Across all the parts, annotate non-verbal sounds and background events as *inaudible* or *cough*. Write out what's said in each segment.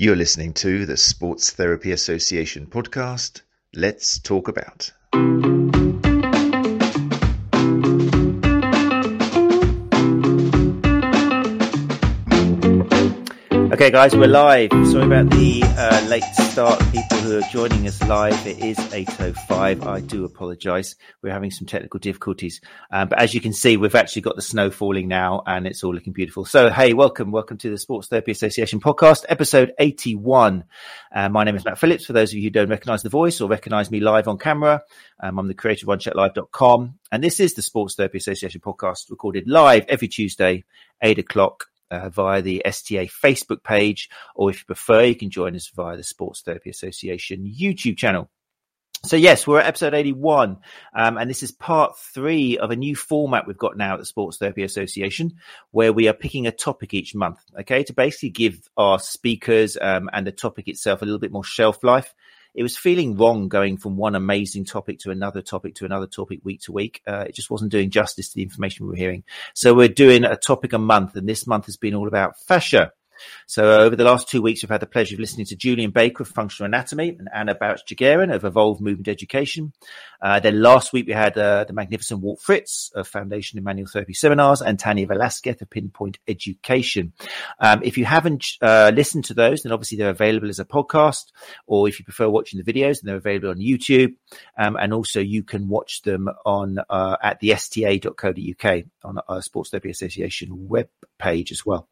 You're listening to the Sports Therapy Association podcast. Let's talk about. Okay, guys, we're live. Sorry about the uh, late start. People who are joining us live, it is 8.05. I do apologise. We're having some technical difficulties. Um, but as you can see, we've actually got the snow falling now and it's all looking beautiful. So, hey, welcome. Welcome to the Sports Therapy Association podcast, episode 81. Uh, my name is Matt Phillips. For those of you who don't recognise the voice or recognise me live on camera, um, I'm the creator of OneChatLive.com. And this is the Sports Therapy Association podcast recorded live every Tuesday, 8 o'clock uh, via the STA Facebook page, or if you prefer, you can join us via the Sports Therapy Association YouTube channel. So yes, we're at episode 81, um, and this is part three of a new format we've got now at the Sports Therapy Association, where we are picking a topic each month, okay, to basically give our speakers um, and the topic itself a little bit more shelf life it was feeling wrong going from one amazing topic to another topic to another topic week to week. Uh, it just wasn't doing justice to the information we were hearing. So we're doing a topic a month, and this month has been all about fascia. So uh, over the last two weeks, we've had the pleasure of listening to Julian Baker of Functional Anatomy and Anna Bauch-Jaguarian of Evolve Movement Education. Uh, then last week we had uh, the magnificent Walt Fritz of Foundation in Manual Therapy Seminars and Tanya Velasquez of Pinpoint Education. Um, if you haven't uh, listened to those, then obviously they're available as a podcast, or if you prefer watching the videos, then they're available on YouTube. Um, and also you can watch them on uh, at the sta.co.uk on our Sports Therapy Association web page as well.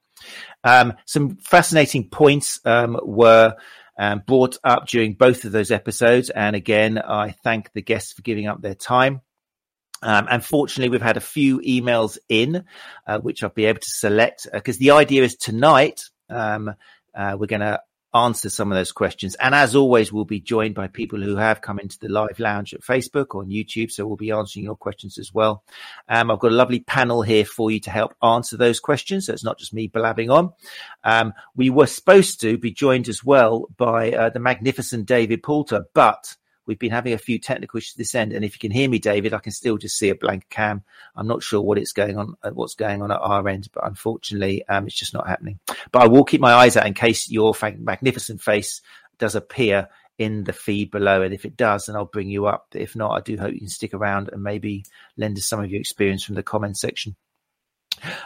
Um, some fascinating points um, were um, brought up during both of those episodes. And again, I thank the guests for giving up their time. Um, unfortunately, we've had a few emails in, uh, which I'll be able to select because uh, the idea is tonight um, uh, we're going to answer some of those questions. And as always, we'll be joined by people who have come into the live lounge at Facebook or on YouTube. So we'll be answering your questions as well. Um, I've got a lovely panel here for you to help answer those questions. So it's not just me blabbing on. Um, we were supposed to be joined as well by uh, the magnificent David Poulter, but We've been having a few technical issues this end, and if you can hear me, David, I can still just see a blank cam. I'm not sure what it's going on, uh, what's going on at our end, but unfortunately, um, it's just not happening. But I will keep my eyes out in case your magnificent face does appear in the feed below. And if it does, then I'll bring you up. If not, I do hope you can stick around and maybe lend us some of your experience from the comment section.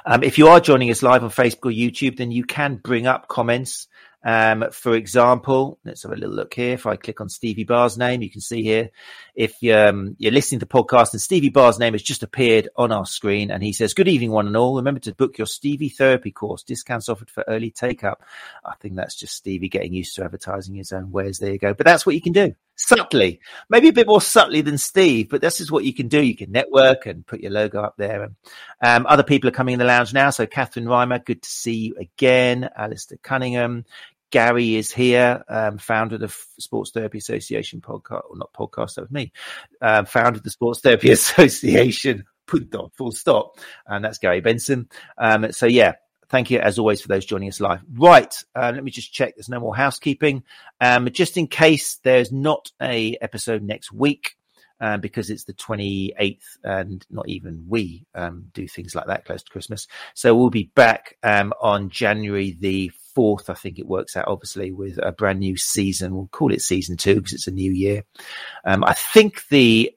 Um, if you are joining us live on Facebook or YouTube, then you can bring up comments um, for example, let's have a little look here. If I click on Stevie Barr's name, you can see here if um, you're listening to the podcast and Stevie Barr's name has just appeared on our screen and he says, Good evening, one and all. Remember to book your Stevie therapy course. Discounts offered for early take up. I think that's just Stevie getting used to advertising his own wares. There you go. But that's what you can do subtly, maybe a bit more subtly than Steve, but this is what you can do. You can network and put your logo up there. And um, other people are coming in the lounge now. So Catherine Reimer, good to see you again. Alistair Cunningham, Gary is here, um, founder of the Sports Therapy Association podcast, or not podcast, that was me, um, founder of the Sports Therapy *laughs* Association, full stop. And that's Gary Benson. Um, so yeah, thank you as always for those joining us live. Right. Uh, let me just check. There's no more housekeeping. Um, just in case there's not a episode next week. Uh, because it's the 28th and not even we um, do things like that close to Christmas. So we'll be back um, on January the 4th, I think it works out, obviously, with a brand new season. We'll call it season two because it's a new year. Um, I think the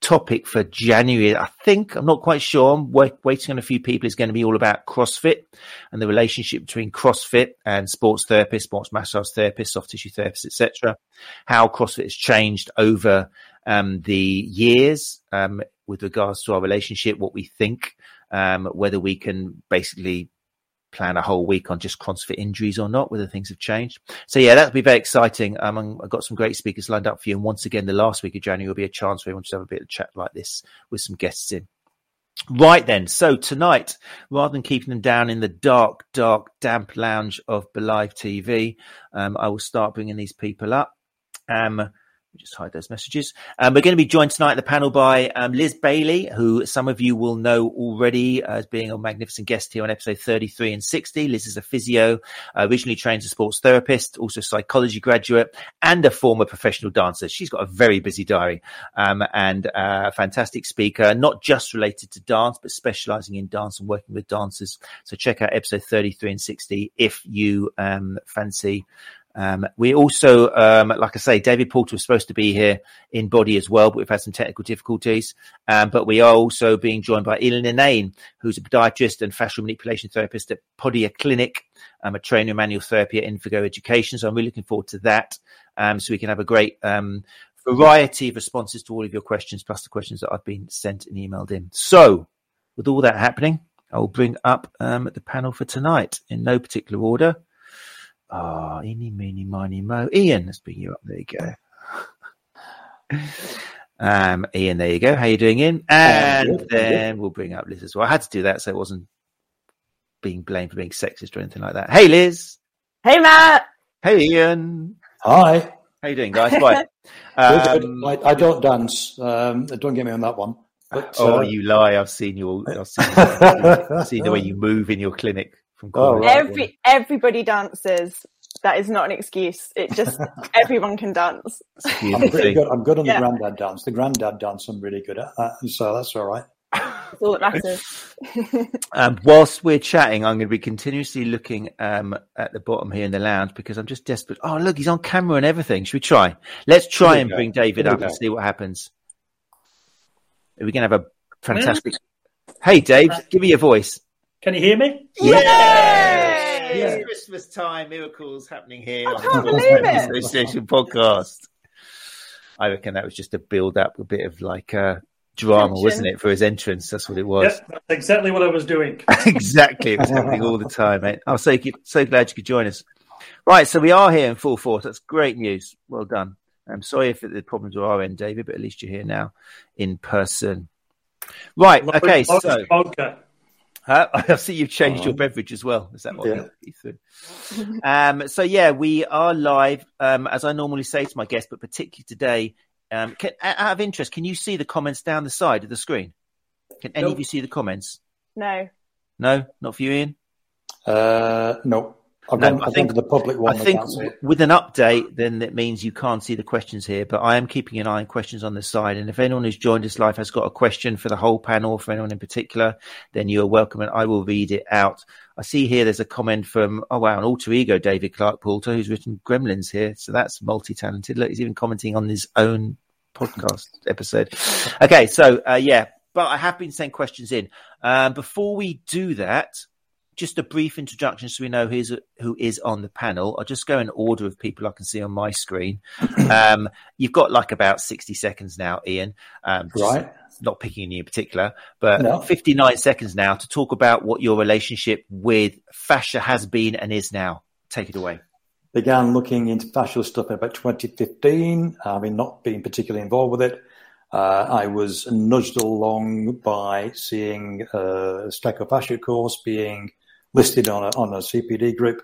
topic for January, I think, I'm not quite sure, I'm waiting on a few people, is going to be all about CrossFit and the relationship between CrossFit and sports therapists, sports massage therapists, soft tissue therapists, etc. How CrossFit has changed over um, the years um, with regards to our relationship, what we think, um, whether we can basically plan a whole week on just CrossFit injuries or not, whether things have changed. So yeah, that'll be very exciting. Um, I've got some great speakers lined up for you. And once again, the last week of January will be a chance for everyone to have a bit of chat like this with some guests in. Right then, so tonight, rather than keeping them down in the dark, dark, damp lounge of Belive TV, um, I will start bringing these people up. Um, just hide those messages. Um, we're going to be joined tonight at the panel by um, Liz Bailey, who some of you will know already as being a magnificent guest here on episode 33 and 60. Liz is a physio, uh, originally trained as a sports therapist, also psychology graduate, and a former professional dancer. She's got a very busy diary um, and a fantastic speaker, not just related to dance, but specializing in dance and working with dancers. So check out episode 33 and 60 if you um, fancy um, we also, um, like I say, David Poulter was supposed to be here in body as well, but we've had some technical difficulties. Um, but we are also being joined by Ian Linane, who's a podiatrist and fascial manipulation therapist at Podia Clinic, um, a trainer in manual therapy at Invigo Education. So I'm really looking forward to that. Um, so we can have a great um, variety of responses to all of your questions, plus the questions that I've been sent and emailed in. So with all that happening, I will bring up the panel for tonight in no particular order. Ah, oh, eeny, meeny, miny, mo. Ian, let's bring you up. There you go. *laughs* um, Ian, there you go. How you doing, Ian? And then we'll bring up Liz as well. I had to do that so it wasn't being blamed for being sexist or anything like that. Hey, Liz. Hey, Matt. Hey, Ian. Hi. How you doing, guys? Right. *laughs* Um, I, I, don't dance. Um, don't get me on that one. But, oh, uh, you lie! I've seen you. I've seen, *laughs* I've seen the way you move in your clinic from oh, right. Every everybody dances. That is not an excuse. It just *laughs* everyone can dance. *laughs* I'm pretty good. I'm good on the yeah. granddad dance. The granddad dance I'm really good at, that, so that's all right. That's all that matters. *laughs* um, whilst we're chatting, I'm going to be continuously looking um, at the bottom here in the lounge because I'm just desperate. Oh, look, he's on camera and everything. Should we try? Let's try and go. bring David up and see what happens. Are we going to have a fantastic? Hey, Dave, give me your voice. Can you hear me? Yes! yes! yes. Christmas time, miracles happening here I on can't the believe it. Association podcast. I reckon that was just a build up a bit of like uh, drama, Tension. wasn't it, for his entrance? That's what it was. Yep, that's exactly what I was doing. *laughs* exactly, it was happening all the time, mate. I'm so so glad you could join us. Right, so we are here in full force. That's great news. Well done. I'm sorry if the problems were our end, David, but at least you're here now in person. Right. Okay. So. Uh, *laughs* I see you've changed your beverage as well. Is that what yeah. you through? um, so yeah, we are live. Um, as I normally say to my guests, but particularly today, um, can, out of interest, can you see the comments down the side of the screen? Can any nope. of you see the comments? No. No, not for you, Ian. Uh, no. No, gone, I think the public one. I think with an update, then it means you can't see the questions here. But I am keeping an eye on questions on the side. And if anyone who's joined us live has got a question for the whole panel, for anyone in particular, then you are welcome, and I will read it out. I see here there's a comment from oh wow, an alter ego David Clark Poulter who's written Gremlins here, so that's multi-talented. Look, he's even commenting on his own podcast episode. Okay, so uh, yeah, but I have been sending questions in. Um, before we do that, just a brief introduction so we know who's who is on the panel. I'll just go in order of people I can see on my screen. *clears throat* um, you've got like about 60 seconds now, Ian. Um, right. Not picking you in particular, but no. 59 seconds now to talk about what your relationship with fascia has been and is now. Take it away. Began looking into fascial stuff in about 2015, having not been particularly involved with it. Uh, I was nudged along by seeing a Stecco fascia course being listed on a, on a CPD group.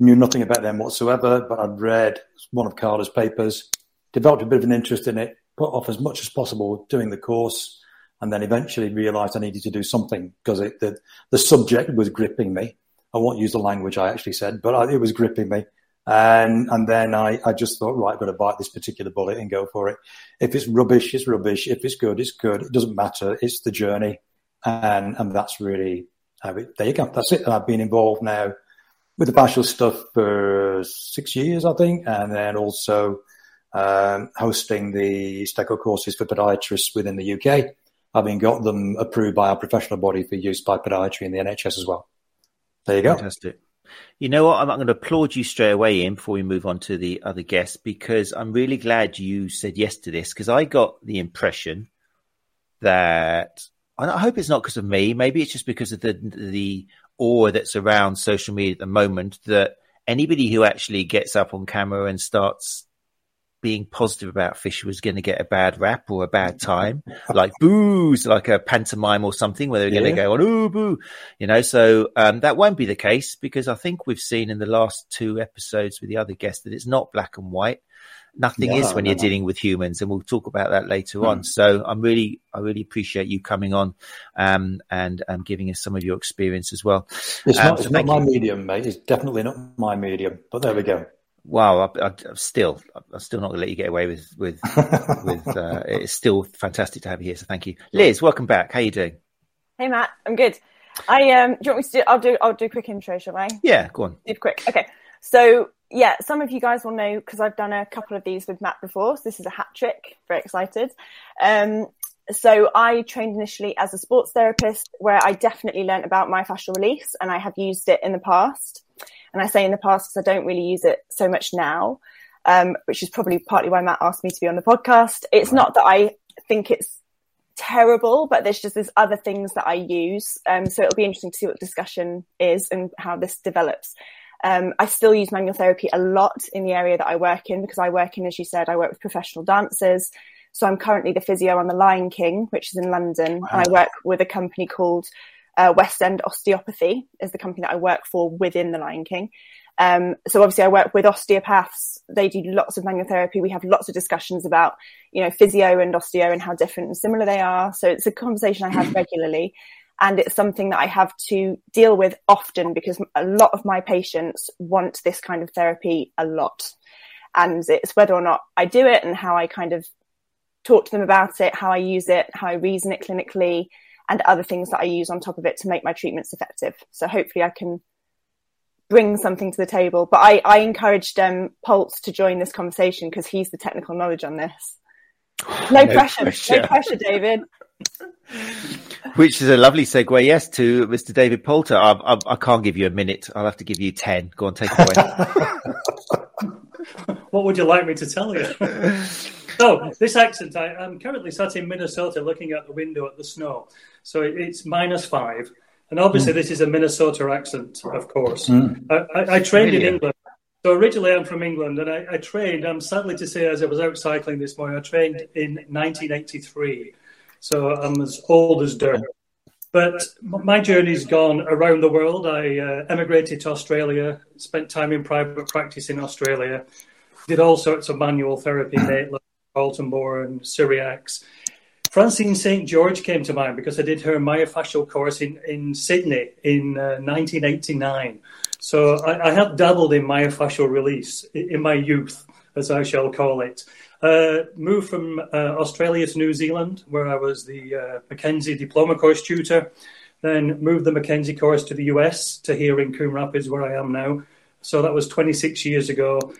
Knew nothing about them whatsoever, but I'd read one of Carla's papers, developed a bit of an interest in it, put off as much as possible doing the course, and then eventually realised I needed to do something because the, the subject was gripping me. I won't use the language I actually said, but I, it was gripping me. And and then I, I just thought, right, I've got to bite this particular bullet and go for it. If it's rubbish, it's rubbish. If it's good, it's good. It doesn't matter. It's the journey. And and that's really there you go. That's it. I've been involved now with the fascial stuff for six years, I think, and then also um, hosting the Stecco courses for podiatrists within the UK. Having got them approved by our professional body for use by podiatry in the NHS as well. There you go. Fantastic. You know what? I'm going to applaud you straight away, in before we move on to the other guests, because I'm really glad you said yes to this, because I got the impression that I hope it's not because of me. Maybe it's just because of the the awe that's around social media at the moment that anybody who actually gets up on camera and starts being positive about fascia was going to get a bad rap or a bad *laughs* time, like boos, like a pantomime or something where they're going to go on, ooh, boo, you know. So um, that won't be the case because I think we've seen in the last two episodes with the other guests that it's not black and white. Nothing No, is when no, you're no. dealing with humans, and we'll talk about that later Hmm. on. So I'm really, I really appreciate you coming on um, and um, giving us some of your experience as well. It's Um, not, so it's not my medium, mate. It's definitely not my medium. But there we go. Wow, I, I, I'm still, I'm still not going to let you get away with with with. Uh, *laughs* it's still fantastic to have you here. So thank you, Liz. Welcome back. How you doing? Hey Matt, I'm good. I um, do you want me to do? I'll do. I'll do a quick intro, shall I? Yeah, go on. Super quick. Okay. So yeah, some of you guys will know because I've done a couple of these with Matt before. So this is a hat trick. Very excited. Um, so I trained initially as a sports therapist, where I definitely learnt about myofascial release, and I have used it in the past. And I say in the past because I don't really use it so much now, um, which is probably partly why Matt asked me to be on the podcast. It's not that I think it's terrible, but there's just there's other things that I use. Um, so it'll be interesting to see what the discussion is and how this develops. Um, I still use manual therapy a lot in the area that I work in because I work in, as you said, I work with professional dancers. So I'm currently the physio on the Lion King, which is in London, and I work with a company called uh, West End Osteopathy, is the company that I work for within the Lion King. Um, so obviously I work with osteopaths. They do lots of manual therapy. We have lots of discussions about, you know, physio and osteo and how different and similar they are. So it's a conversation I have *clears throat* regularly. And it's something that I have to deal with often because a lot of my patients want this kind of therapy a lot. And it's whether or not I do it and how I kind of talk to them about it, how I use it, how I reason it clinically, and other things that I use on top of it to make my treatments effective. So hopefully I can bring something to the table. But I, I encouraged um, Pulse to join this conversation because he's the technical knowledge on this. No, No pressure, pressure. no pressure, David. *laughs* Which is a lovely segue, yes, to Mr. David Poulter. I, I, I can't give you a minute. I'll have to give you ten. Go on, take it away. *laughs* What would you like me to tell you? so, this accent, I, I'm currently sat in Minnesota looking out the window at the snow. So it, it's minus five. And obviously, hmm. this is a Minnesota accent, of course. Hmm. I, I, I trained in England. So originally, I'm from England, and I, I trained. I'm sadly to say, as I was out cycling this morning, I trained in 1983. So I'm as old as dirt. But my journey's gone around the world. I uh, emigrated to Australia, spent time in private practice in Australia, did all sorts of manual therapy, Maitland, Kaltenborn, and Cyriax. Francine St. George came to mind because I did her myofascial course in, in Sydney in uh, 1989. So I, I have dabbled in myofascial release in my youth, as I shall call it. Uh, moved from uh, Australia to New Zealand, where I was the uh, McKenzie diploma course tutor. Then moved the McKenzie course to the US, to here in Coon Rapids, where I am now. So that was 26 years ago.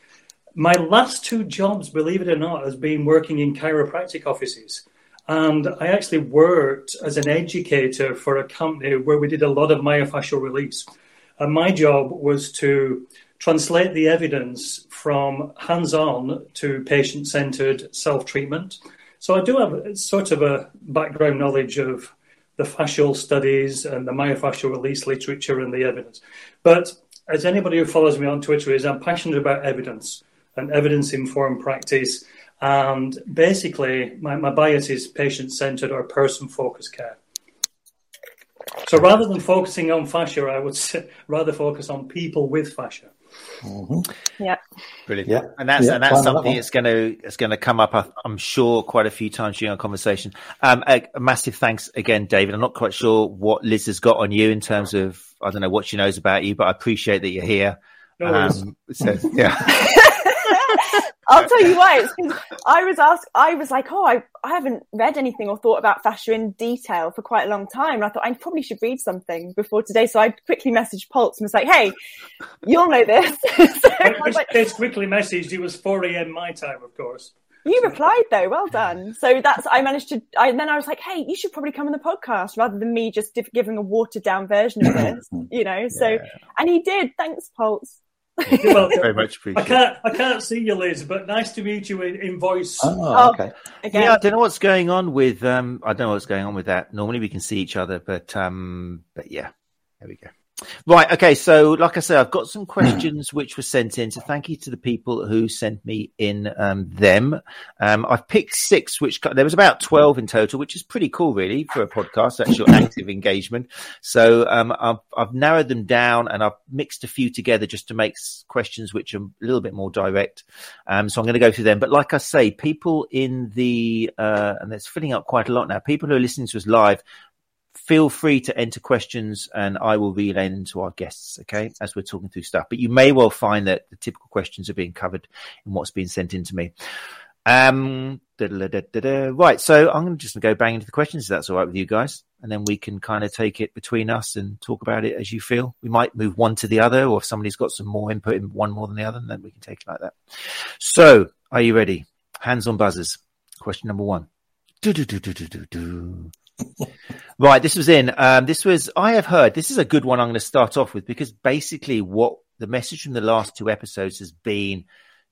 My last two jobs, believe it or not, has been working in chiropractic offices. And I actually worked as an educator for a company where we did a lot of myofascial release. And my job was to translate the evidence from hands on to patient centered self treatment. So I do have sort of a background knowledge of the fascial studies and the myofascial release literature and the evidence. But as anybody who follows me on Twitter is, I'm passionate about evidence and evidence informed practice. And basically, my, my bias is patient centered or person focused care. So rather than focusing on fascia, I would *laughs* rather focus on people with fascia. Yeah. Brilliant. Yeah. And that's Yeah, and that's fine that something that's going to it's going to come up. I- I'm sure quite a few times during our conversation. Um, a, a massive thanks again, David. I'm not quite sure what Liz has got on you in terms of I don't know what she knows about you, but I appreciate that you're here. No. Um, so yeah, *laughs* I'll tell you why. It's 'cause I was asked, I was like, oh, I, I haven't read anything or thought about fascia in detail for quite a long time. And I thought I probably should read something before today. So I quickly messaged Pulse and was like, hey, you'll know this. *laughs* so I was like, It's quickly messaged. It was 4 a.m. my time, of course. you replied though. Well done. So that's, I managed to, I, and then I was like, hey, you should probably come on the podcast rather than me just giving a watered down version of this, *clears throat* you know? So, and he did. Thanks, Pulse. You're welcome. very much I can't, I can't see you, Liz, but nice to meet you in, in voice. Oh, Oh. okay. Again. Yeah, I don't know what's going on with um I don't know what's going on with that. Normally we can see each other, but um but yeah, there we go. Right. Okay. So, like I said, I've got some *clears throat* questions which were sent in. So, thank you to the people who sent me in um, them. Um, I've picked six, which there was about 12 in total, which is pretty cool, really, for a podcast. That's your active engagement. So, um, I've, I've, narrowed them down and I've mixed a few together just to make questions which are a little bit more direct. Um, so, I'm going to go through them. But, like I say, people in the, uh, and it's filling up quite a lot now, people who are listening to us live feel free to enter questions and I will relay them to our guests, okay, as we're talking through stuff. But you may well find that the typical questions are being covered in what's being sent in to me. Um, right. So I'm just going to just go bang into the questions if that's all right with you guys. And then we can kind of take it between us and talk about it as you feel. We might move one to the other, or if somebody's got some more input in one more than the other, then we can take it like that. So are you ready? Hands on buzzers. Question number one. Do, do, do, do, do, do, do *laughs* right, this was in. Um, this was. I have heard. This is a good one. I'm going to start off with because basically, what the message from the last two episodes has been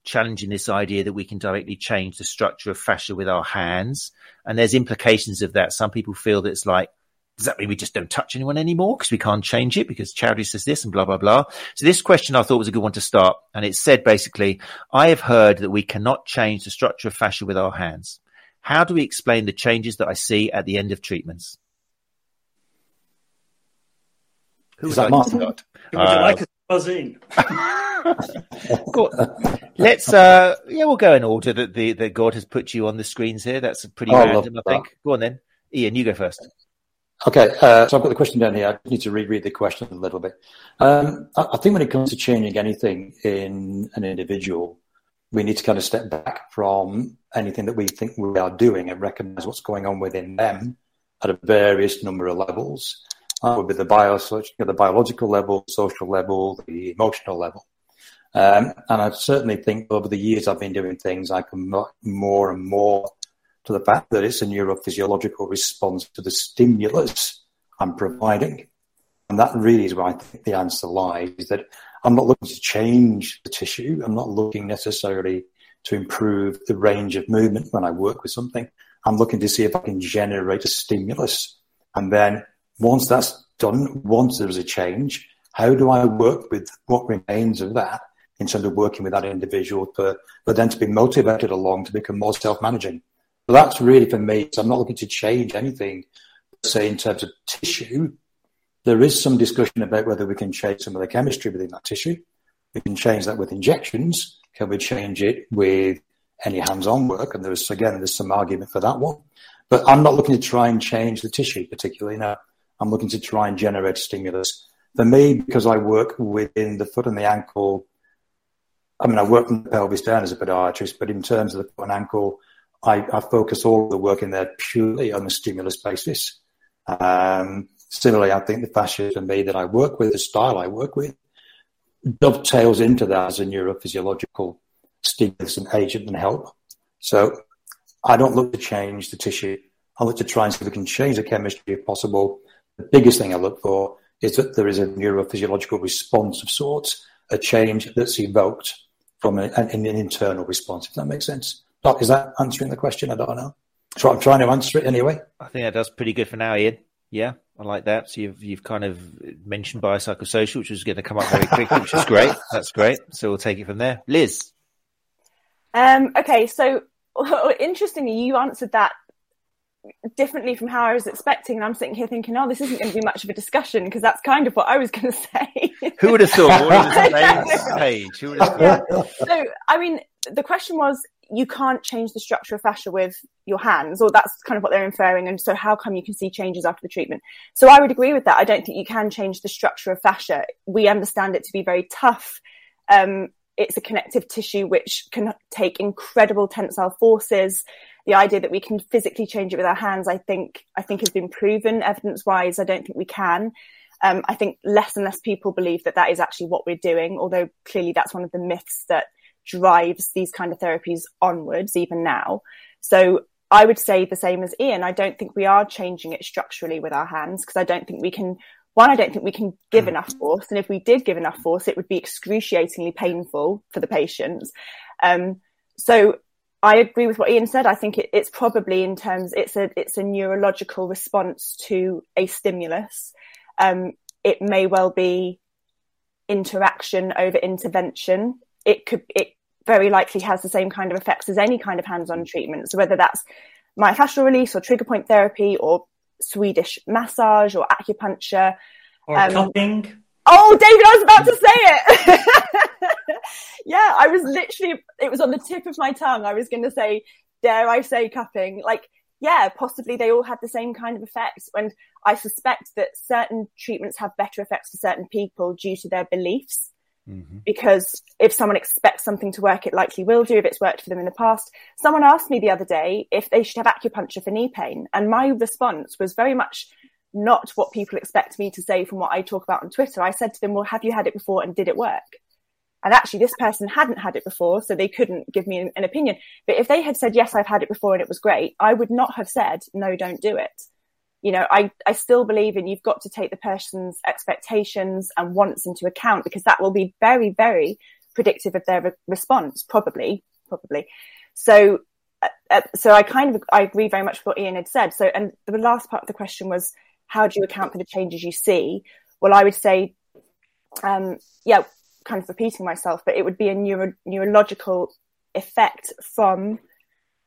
challenging this idea that we can directly change the structure of fascia with our hands, and there's implications of that. Some people feel that it's like. Does that mean we just don't touch anyone anymore because we can't change it because charity says this and blah, blah, blah. So this question I thought was a good one to start. And it said basically, I have heard that we cannot change the structure of fascia with our hands. How do we explain the changes that I see at the end of treatments? Who Is that like Would you uh, like a buzzing? *laughs* Let's uh yeah, we'll go in order that the that God has put you on the screens here. That's pretty oh, random, I think. Go on then. Ian, you go first. Okay, uh, so I've got the question down here. I need to reread the question a little bit. Um, I, I, think when it comes to changing anything in an individual, we need to kind of step back from anything that we think we are doing and recognize what's going on within them at a various number of levels. That would be the, bio, the biological level, social level, the emotional level. Um, and I certainly think over the years I've been doing things, I come more and more to the fact that it's a neurophysiological response to the stimulus I'm providing. And that really is where I think the answer lies, is that I'm not looking to change the tissue. I'm not looking necessarily to improve the range of movement when I work with something. I'm looking to see if I can generate a stimulus. And then once that's done, once there's a change, how do I work with what remains of that in terms of working with that individual for, for them to be motivated along to become more self-managing? So that's really for me. So I'm not looking to change anything, say in terms of tissue. There is some discussion about whether we can change some of the chemistry within that tissue. We can change that with injections. Can we change it with any hands-on work? And there's again, there's some argument for that one. But I'm not looking to try and change the tissue particularly. Now, I'm looking to try and generate stimulus. For me, because I work within the foot and the ankle, I mean, I work from the pelvis down as a podiatrist, but in terms of the foot and ankle, I, I focus all the work in there purely on a stimulus basis. Um, Similarly, I think the fascia for me that I work with, the style I work with, dovetails into that as a neurophysiological stimulus and agent and help. So I don't look to change the tissue. I look to try and see if we can change the chemistry if possible. The biggest thing I look for is that there is a neurophysiological response of sorts, a change that's evoked from an, an, internal response, if that makes sense. Doc, is that answering the question? I don't know. So I'm trying to answer it anyway. I think that does pretty good for now, Ian. Yeah, I like that. So you've you've kind of mentioned biopsychosocial, which is going to come up very quickly, which is great. *laughs* That's great. So we'll take it from there. Liz. Um, okay, so *laughs* interestingly, you answered that differently from how I was expecting, and I'm sitting here thinking, "Oh, this isn't going to be much of a discussion," because that's kind of what I was *laughs* going to say. Who would have thought? What the page? Who would have yeah. So, I mean, the question was, you can't change the structure of fascia with your hands, or that's kind of what they're inferring. And so, how come you can see changes after the treatment? So, I would agree with that. I don't think you can change the structure of fascia. We understand it to be very tough. Um, it's a connective tissue which can take incredible tensile forces. The idea that we can physically change it with our hands, I think, I think has been proven evidence-wise. I don't think we can. Um, I think less and less people believe that that is actually what we're doing, although clearly that's one of the myths that drives these kind of therapies onwards even now. So I would say the same as Ian. I don't think we are changing it structurally with our hands because I don't think we can. One, I don't think we can give mm. enough force, and if we did give enough force, it would be excruciatingly painful for the patients. Um, so I agree with what Ian said. I think it, it's probably in terms it's a it's a neurological response to a stimulus. Um, it may well be interaction over intervention. It could, it very likely has the same kind of effects as any kind of hands-on treatment. So whether that's myofascial release or trigger point therapy or Swedish massage or acupuncture or um, cupping. Oh, David, I was about to say it. *laughs* yeah, I was literally, it was on the tip of my tongue. I was going to say, dare I say cupping? Like, yeah, possibly they all have the same kind of effects. And I suspect that certain treatments have better effects for certain people due to their beliefs. Mm-hmm. Because if someone expects something to work, it likely will do if it's worked for them in the past. Someone asked me the other day if they should have acupuncture for knee pain. And my response was very much not what people expect me to say from what I talk about on Twitter. I said to them, Well, have you had it before and did it work? And actually, this person hadn't had it before, so they couldn't give me an, an opinion. But if they had said, Yes, I've had it before and it was great, I would not have said, No, don't do it you know, I, I still believe in you've got to take the person's expectations and wants into account because that will be very, very predictive of their re- response, probably, probably. So, uh, uh, so I kind of, I agree very much with what Ian had said. So, and the last part of the question was, how do you account for the changes you see? Well, I would say, um, yeah, kind of repeating myself, but it would be a neuro- neurological effect from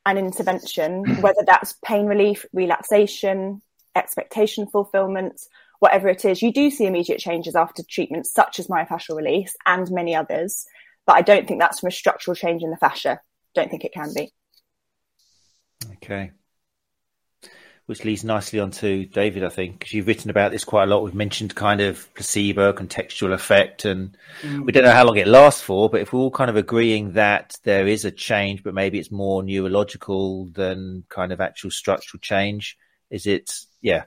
an intervention, whether that's pain relief, relaxation, expectation fulfillment, whatever it is, you do see immediate changes after treatment, such as myofascial release and many others. But I don't think that's from a structural change in the fascia. Don't think it can be. Okay. Which leads nicely on to David, I think, because you've written about this quite a lot. We've mentioned kind of placebo, contextual effect, and mm. we don't know how long it lasts for. But if we're all kind of agreeing that there is a change, but maybe it's more neurological than kind of actual structural change, is it yeah,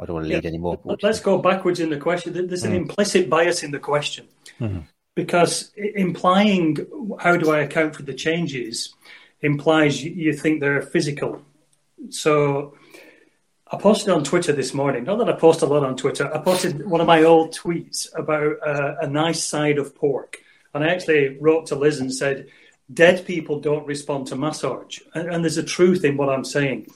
I don't want to lead yeah. anymore. Let's go backwards in the question. There's an mm. implicit bias in the question mm-hmm. because implying how do I account for the changes implies you think they're physical. So I posted on Twitter this morning. Not that I post a lot on Twitter. I posted one of my old tweets about uh, a nice side of pork, and I actually wrote to Liz and said, "Dead people don't respond to massage," and, and there's a truth in what I'm saying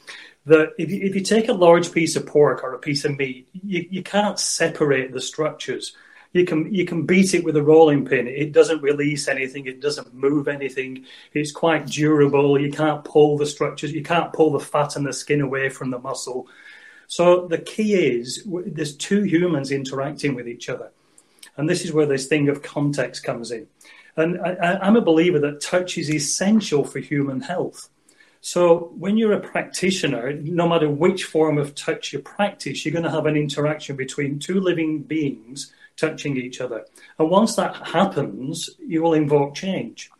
that if you, if you take a large piece of pork or a piece of meat, you, you can't separate the structures. You can you can beat it with a rolling pin. It doesn't release anything. It doesn't move anything. It's quite durable. You can't pull the structures. You can't pull the fat and the skin away from the muscle. So the key is there's two humans interacting with each other, and this is where this thing of context comes in. And I, I'm a believer that touch is essential for human health. So when you're a practitioner, no matter which form of touch you practice, you're going to have an interaction between two living beings touching each other. And once that happens, you will invoke change.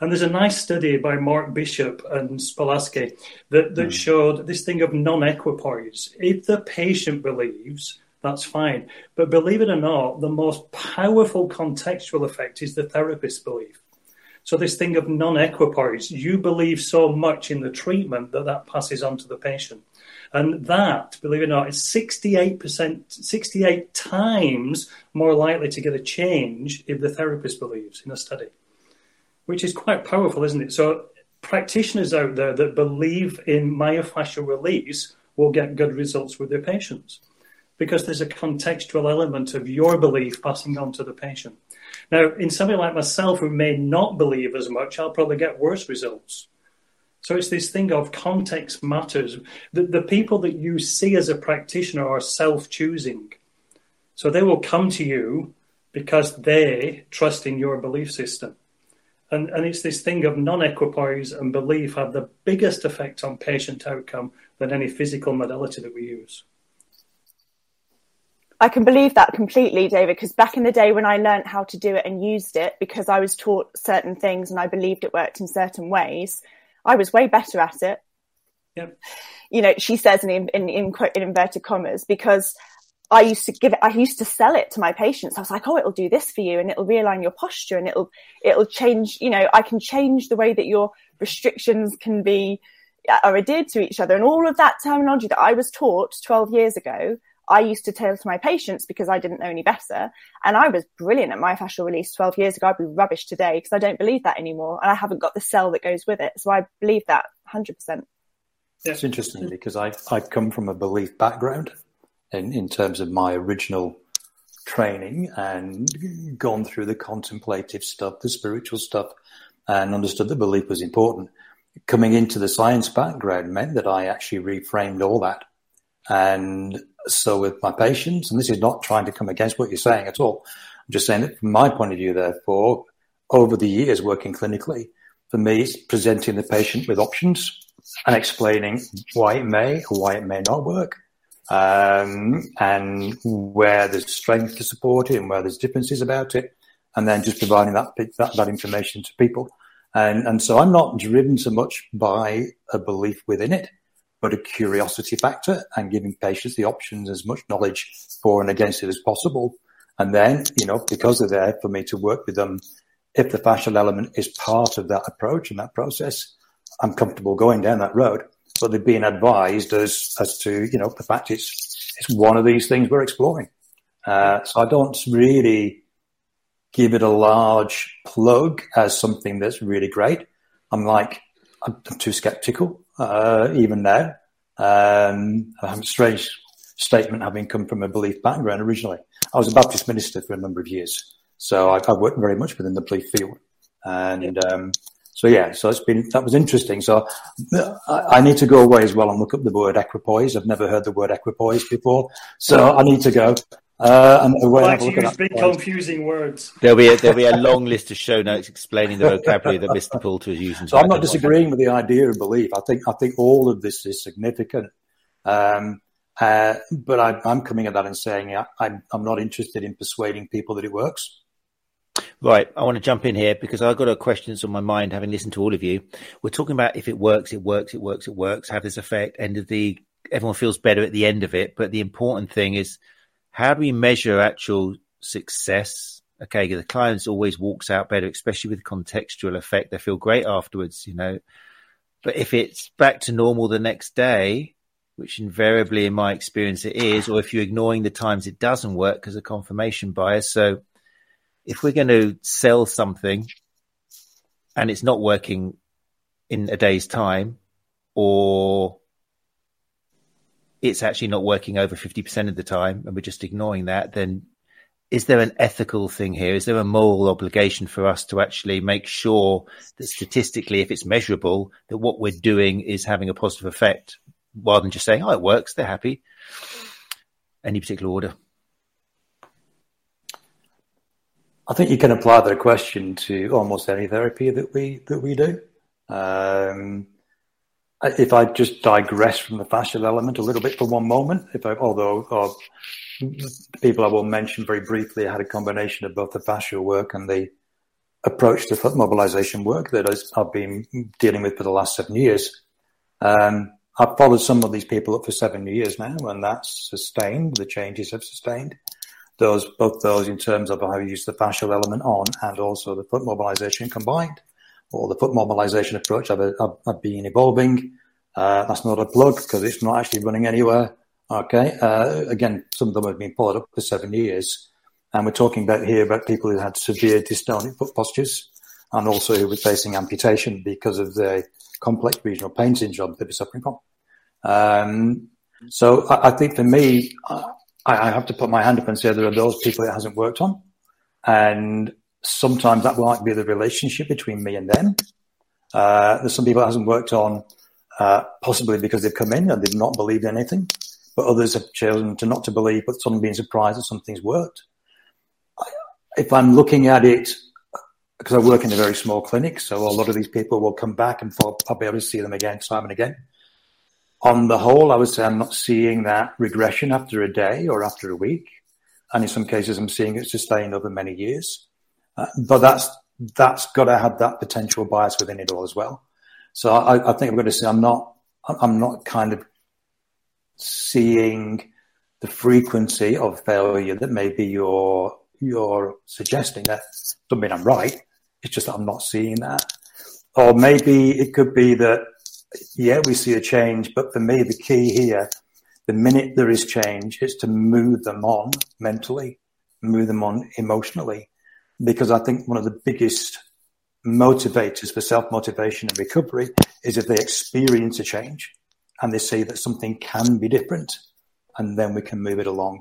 And there's a nice study by Mark Bishop and Bialosky that, that mm. showed this thing of non equipoise. If the patient believes, that's fine. But believe it or not, the most powerful contextual effect is the therapist's belief. So this thing of non-equipoise, you believe so much in the treatment that that passes on to the patient. And that, believe it or not, is 68%, 68 times more likely to get a change if the therapist believes in a study, which is quite powerful, isn't it? So practitioners out there that believe in myofascial release will get good results with their patients because there's a contextual element of your belief passing on to the patient. Now, in somebody like myself who may not believe as much, I'll probably get worse results. So it's this thing of context matters. The, the people that you see as a practitioner are self choosing. So they will come to you because they trust in your belief system. And, and it's this thing of non equipoise and belief have the biggest effect on patient outcome than any physical modality that we use. I can believe that completely, David, because back in the day when I learned how to do it and used it, because I was taught certain things and I believed it worked in certain ways, I was way better at it. Yep. You know, she says in, in, in, in inverted commas, because I used to give it, I used to sell it to my patients. I was like, oh, it'll do this for you and it'll realign your posture and it'll, it'll change, you know, I can change the way that your restrictions can be, uh, are adhered to each other. And all of that terminology that I was taught 12 years ago I used to tell to my patients because I didn't know any better. And I was brilliant at myofascial release 12 years ago. I'd be rubbish today because I don't believe that anymore. And I haven't got the cell that goes with it. So I believe that 100%. It's interesting because I, I come from a belief background in, in terms of my original training and gone through the contemplative stuff, the spiritual stuff, and understood that belief was important. Coming into the science background meant that I actually reframed all that. And so with my patients, and this is not trying to come against what you're saying at all, I'm just saying that from my point of view, therefore, over the years working clinically, for me, it's presenting the patient with options and explaining why it may or why it may not work, um, and where there's strength to support it and where there's differences about it, and then just providing that that, that information to people. And and so I'm not driven so much by a belief within it, but a curiosity factor and giving patients the options as much knowledge for and against it as possible. And then, you know, because they're there for me to work with them, if the fascial element is part of that approach and that process, I'm comfortable going down that road. But they're being advised as as to, you know, the fact it's it's one of these things we're exploring. Uh, so I don't really give it a large plug as something that's really great. I'm like, I'm, I'm too skeptical uh, even now. Um, a strange statement having come from a belief background originally. I was a Baptist minister for a number of years, so I, I worked very much within the belief field, and um, so yeah, so it's been that was interesting. So I, I, need to go away as well and look up the word equipoise. I've never heard the word equipoise before, so I need to go. Uh, and away like to use big confusing words. There'll be a, there'll be a long list of show notes explaining the vocabulary that Mr. *laughs* Poulter is using. So I'm not disagreeing with the idea of belief. I think I think all of this is significant. Um, uh, but I, am coming at that and saying I, I'm, I'm not interested in persuading people that it works. Right. I want to jump in here because I've got a question that's on my mind, having listened to all of you. We're talking about if it works, it works, it works, it works, have this effect, end of the, everyone feels better at the end of it. But the important thing is how do we measure actual success? Okay. The client always walks out better, especially with contextual effect. They feel great afterwards, you know. But if it's back to normal the next day, which invariably in my experience it is, or if you're ignoring the times it doesn't work because of confirmation bias. So if we're going to sell something and it's not working in a day's time, or it's actually not working over 50% of the time and we're just ignoring that, then is there an ethical thing here? Is there a moral obligation for us to actually make sure that statistically, if it's measurable, that what we're doing is having a positive effect rather than just saying, "Oh, it works," they're happy. Any particular order? I think you can apply that question to almost any therapy that we that we do. Um, if I just digress from the fascial element a little bit for one moment, if I, although uh, people I will mention very briefly had a combination of both the fascial work and the approach to foot mobilization work that I've been dealing with for the last seven years. Um, I've followed some of these people up for seven years now, and that's sustained. The changes have sustained those, both those in terms of how you use the fascial element on and also the foot mobilization combined, or the foot mobilization approach I've, I've, I've been evolving. Uh, that's not a plug because it's not actually running anywhere. Okay. Uh, again, some of them have been followed up for seven years. And we're talking about here about people who had severe dystonic foot postures and also who were facing amputation because of the complex regional pain syndrome they were suffering from. Um, so I, I, think for me, I, I, have to put my hand up and say there are those people it hasn't worked on. And sometimes that might be the relationship between me and them. Uh, there's some people it hasn't worked on, uh, possibly because they've come in and they've not believed anything, but others have chosen to not to believe, but some being surprised that something's worked. If I'm looking at it because I work in a very small clinic, so a lot of these people will come back and I'll be able to see them again, time and again. On the whole, I would say I'm not seeing that regression after a day or after a week. And in some cases, I'm seeing it sustained over many years. Uh, but that's, that's got to have that potential bias within it all as well. So I, I think I'm going to say I'm not, I'm not kind of seeing the frequency of failure that maybe you're, you're suggesting that doesn't mean I'm right. It's just that I'm not seeing that. Or maybe it could be that yeah, we see a change, but for me, the key here, the minute there is change, is to move them on mentally, move them on emotionally, because I think one of the biggest motivators for self motivation and recovery is if they experience a change and they see that something can be different, and then we can move it along.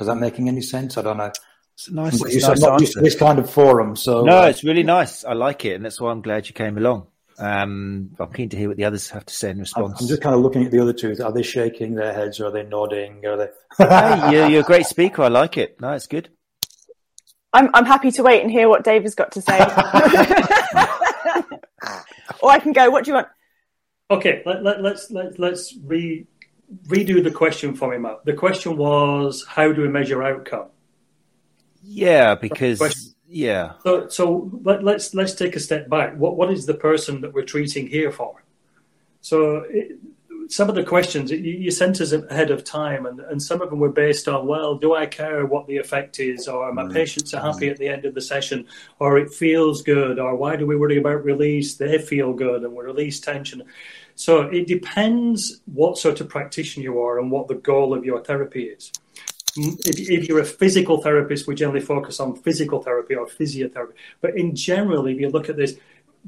Is that making any sense? I don't know. It's nice. It's nice not just this kind of forum. So no, uh, it's really nice. I like it, and that's why I'm glad you came along. Um, I'm keen to hear what the others have to say in response. I'm just kind of looking at the other two. Are they shaking their heads? Or are they nodding? Are they? hey, you're, you're, a great speaker. I like it. No, it's good. I'm I'm happy to wait and hear what Dave has got to say. *laughs* or I can go. What do you want? Okay, let, let, let's let, let's re, redo the question for me, Matt. The question was, how do we measure outcome? Yeah, because yeah. So, so let, us let's, let's take a step back. What what is the person that we're treating here for? So, it, some of the questions you, you sent us ahead of time, and, and some of them were based on, well, do I care what the effect is, or my mm. patients are happy at the end of the session, or it feels good, or why do we worry about release? They feel good, and we release tension. So it depends what sort of practitioner you are and what the goal of your therapy is if, if, you're a physical therapist, we generally focus on physical therapy or physiotherapy. But in general, if you look at this,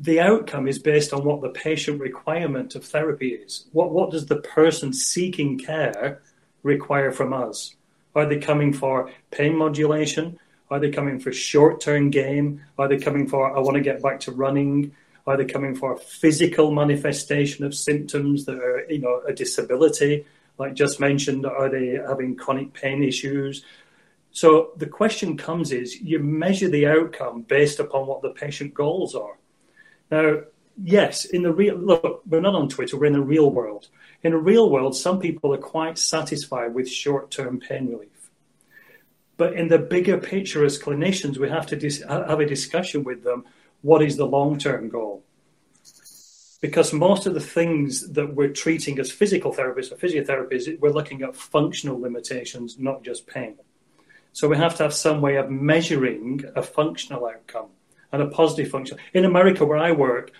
the outcome is based on what the patient requirement of therapy is. What, what does the person seeking care require from us? Are they coming for pain modulation? Are they coming for short term gain? Are they coming for, I want to get back to running? Are they coming for a physical manifestation of symptoms that are, you know, a disability? like just mentioned, are they having chronic pain issues? So the question comes is you measure the outcome based upon what the patient goals are. Now, yes, in the real look, we're not on Twitter, we're in the real world. In the real world, some people are quite satisfied with short-term pain relief. But in the bigger picture as clinicians, we have to dis- have a discussion with them. What is the long-term goal? because most of the things that we're treating as physical therapists or physiotherapists, we're looking at functional limitations, not just pain. So we have to have some way of measuring a functional outcome and a positive function. In America, where I work,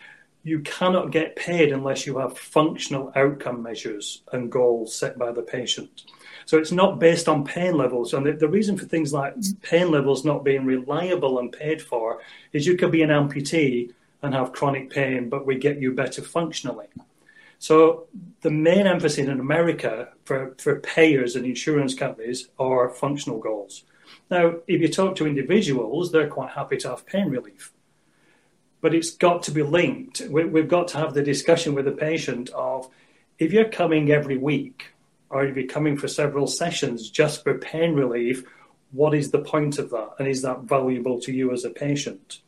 you cannot get paid unless you have functional outcome measures and goals set by the patient. So it's not based on pain levels. And the, the, reason for things like pain levels not being reliable and paid for is you could be an amputee and have chronic pain, but we get you better functionally. So the main emphasis in America for, for payers and insurance companies are functional goals. Now, if you talk to individuals, they're quite happy to have pain relief. But it's got to be linked. We, we've got to have the discussion with the patient of if you're coming every week or if you're coming for several sessions just for pain relief, what is the point of that? And is that valuable to you as a patient?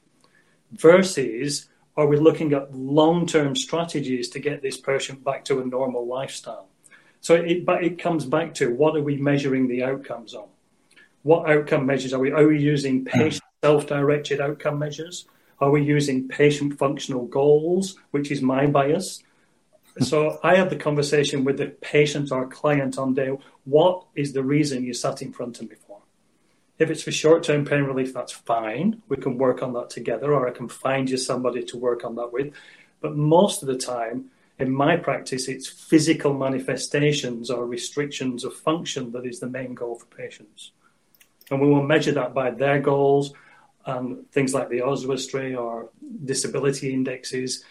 versus are we looking at long term strategies to get this person back to a normal lifestyle? So it, it comes back to what are we measuring the outcomes on? What outcome measures are we? Are we using hmm. patient self directed outcome measures? Are we using patient functional goals, which is my bias? Hmm. So I have the conversation with the patient or client on day. What is the reason you sat in front of me for? If it's for short term pain relief, that's fine. We can work on that together, or I can find you somebody to work on that with. But most of the time, in my practice, it's physical manifestations or restrictions of function that is the main goal for patients. And we will measure that by their goals and things like the Oswestry or disability indexes.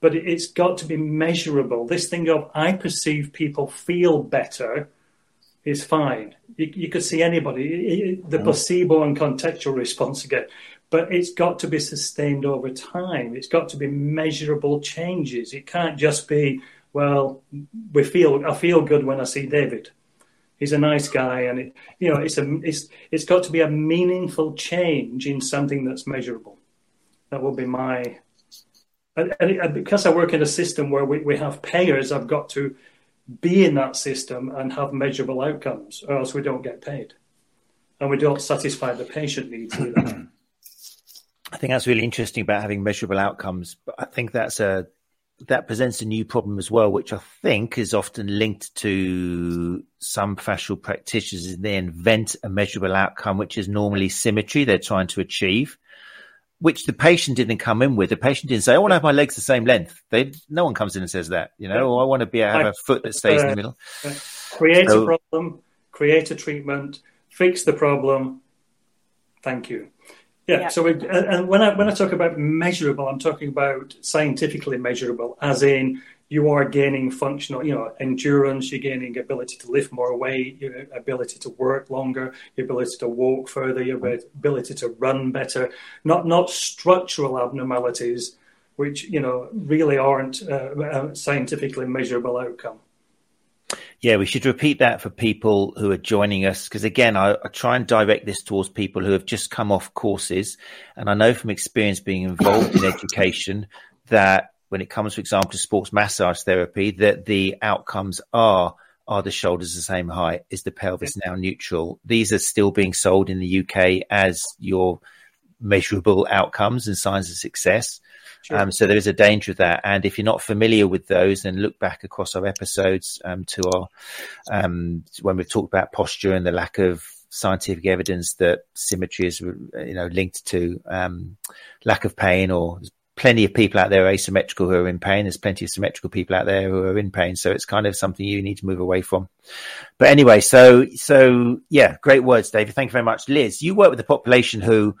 But it's got to be measurable. This thing of I perceive people feel better is fine. You, you could see anybody, the placebo and contextual response again, but it's got to be sustained over time. It's got to be measurable changes. It can't just be, well, we feel I feel good when I see David. He's a nice guy, and it, you know, it's a it's it's got to be a meaningful change in something that's measurable. That will be my and, and, because I work in a system where we, we have payers, I've got to be in that system and have measurable outcomes, or else we don't get paid. And we don't satisfy the patient needs either. *clears throat* I think that's really interesting about having measurable outcomes. But I think that's a that presents a new problem as well, which I think is often linked to some fascial practitioners. They invent a measurable outcome, which is normally symmetry they're trying to achieve which the patient didn't come in with. The patient didn't say, "I want to have my legs the same length." They, no one comes in and says that. You know, yeah. I want to be have a foot that stays uh, in the middle. Create so, a problem, create a treatment, fix the problem. Thank you. Yeah. yeah. So, and when I when I talk about measurable, I'm talking about scientifically measurable, as in you are gaining functional, you know, endurance, you're gaining ability to lift more weight, your ability to work longer, your ability to walk further, your ability to run better, not, not structural abnormalities, which, you know, really aren't uh, a scientifically measurable outcome. Yeah, we should repeat that for people who are joining us because again, I, I, try and direct this towards people who have just come off courses, and I know from experience being involved in education that when it comes, for example, to sports massage therapy, that the outcomes are are the shoulders the same height? Is the pelvis now neutral? These are still being sold in the UK as your measurable outcomes and signs of success. Sure. Um, so there is a danger of that. And if you're not familiar with those, then look back across our episodes um, to our um, when we've talked about posture and the lack of scientific evidence that symmetry is you know linked to um, lack of pain or plenty of people out there asymmetrical who are in pain. There's plenty of symmetrical people out there who are in pain. So it's kind of something you need to move away from. But anyway, so, so yeah, great words, David. Thank you very much. Liz, you work with the population who,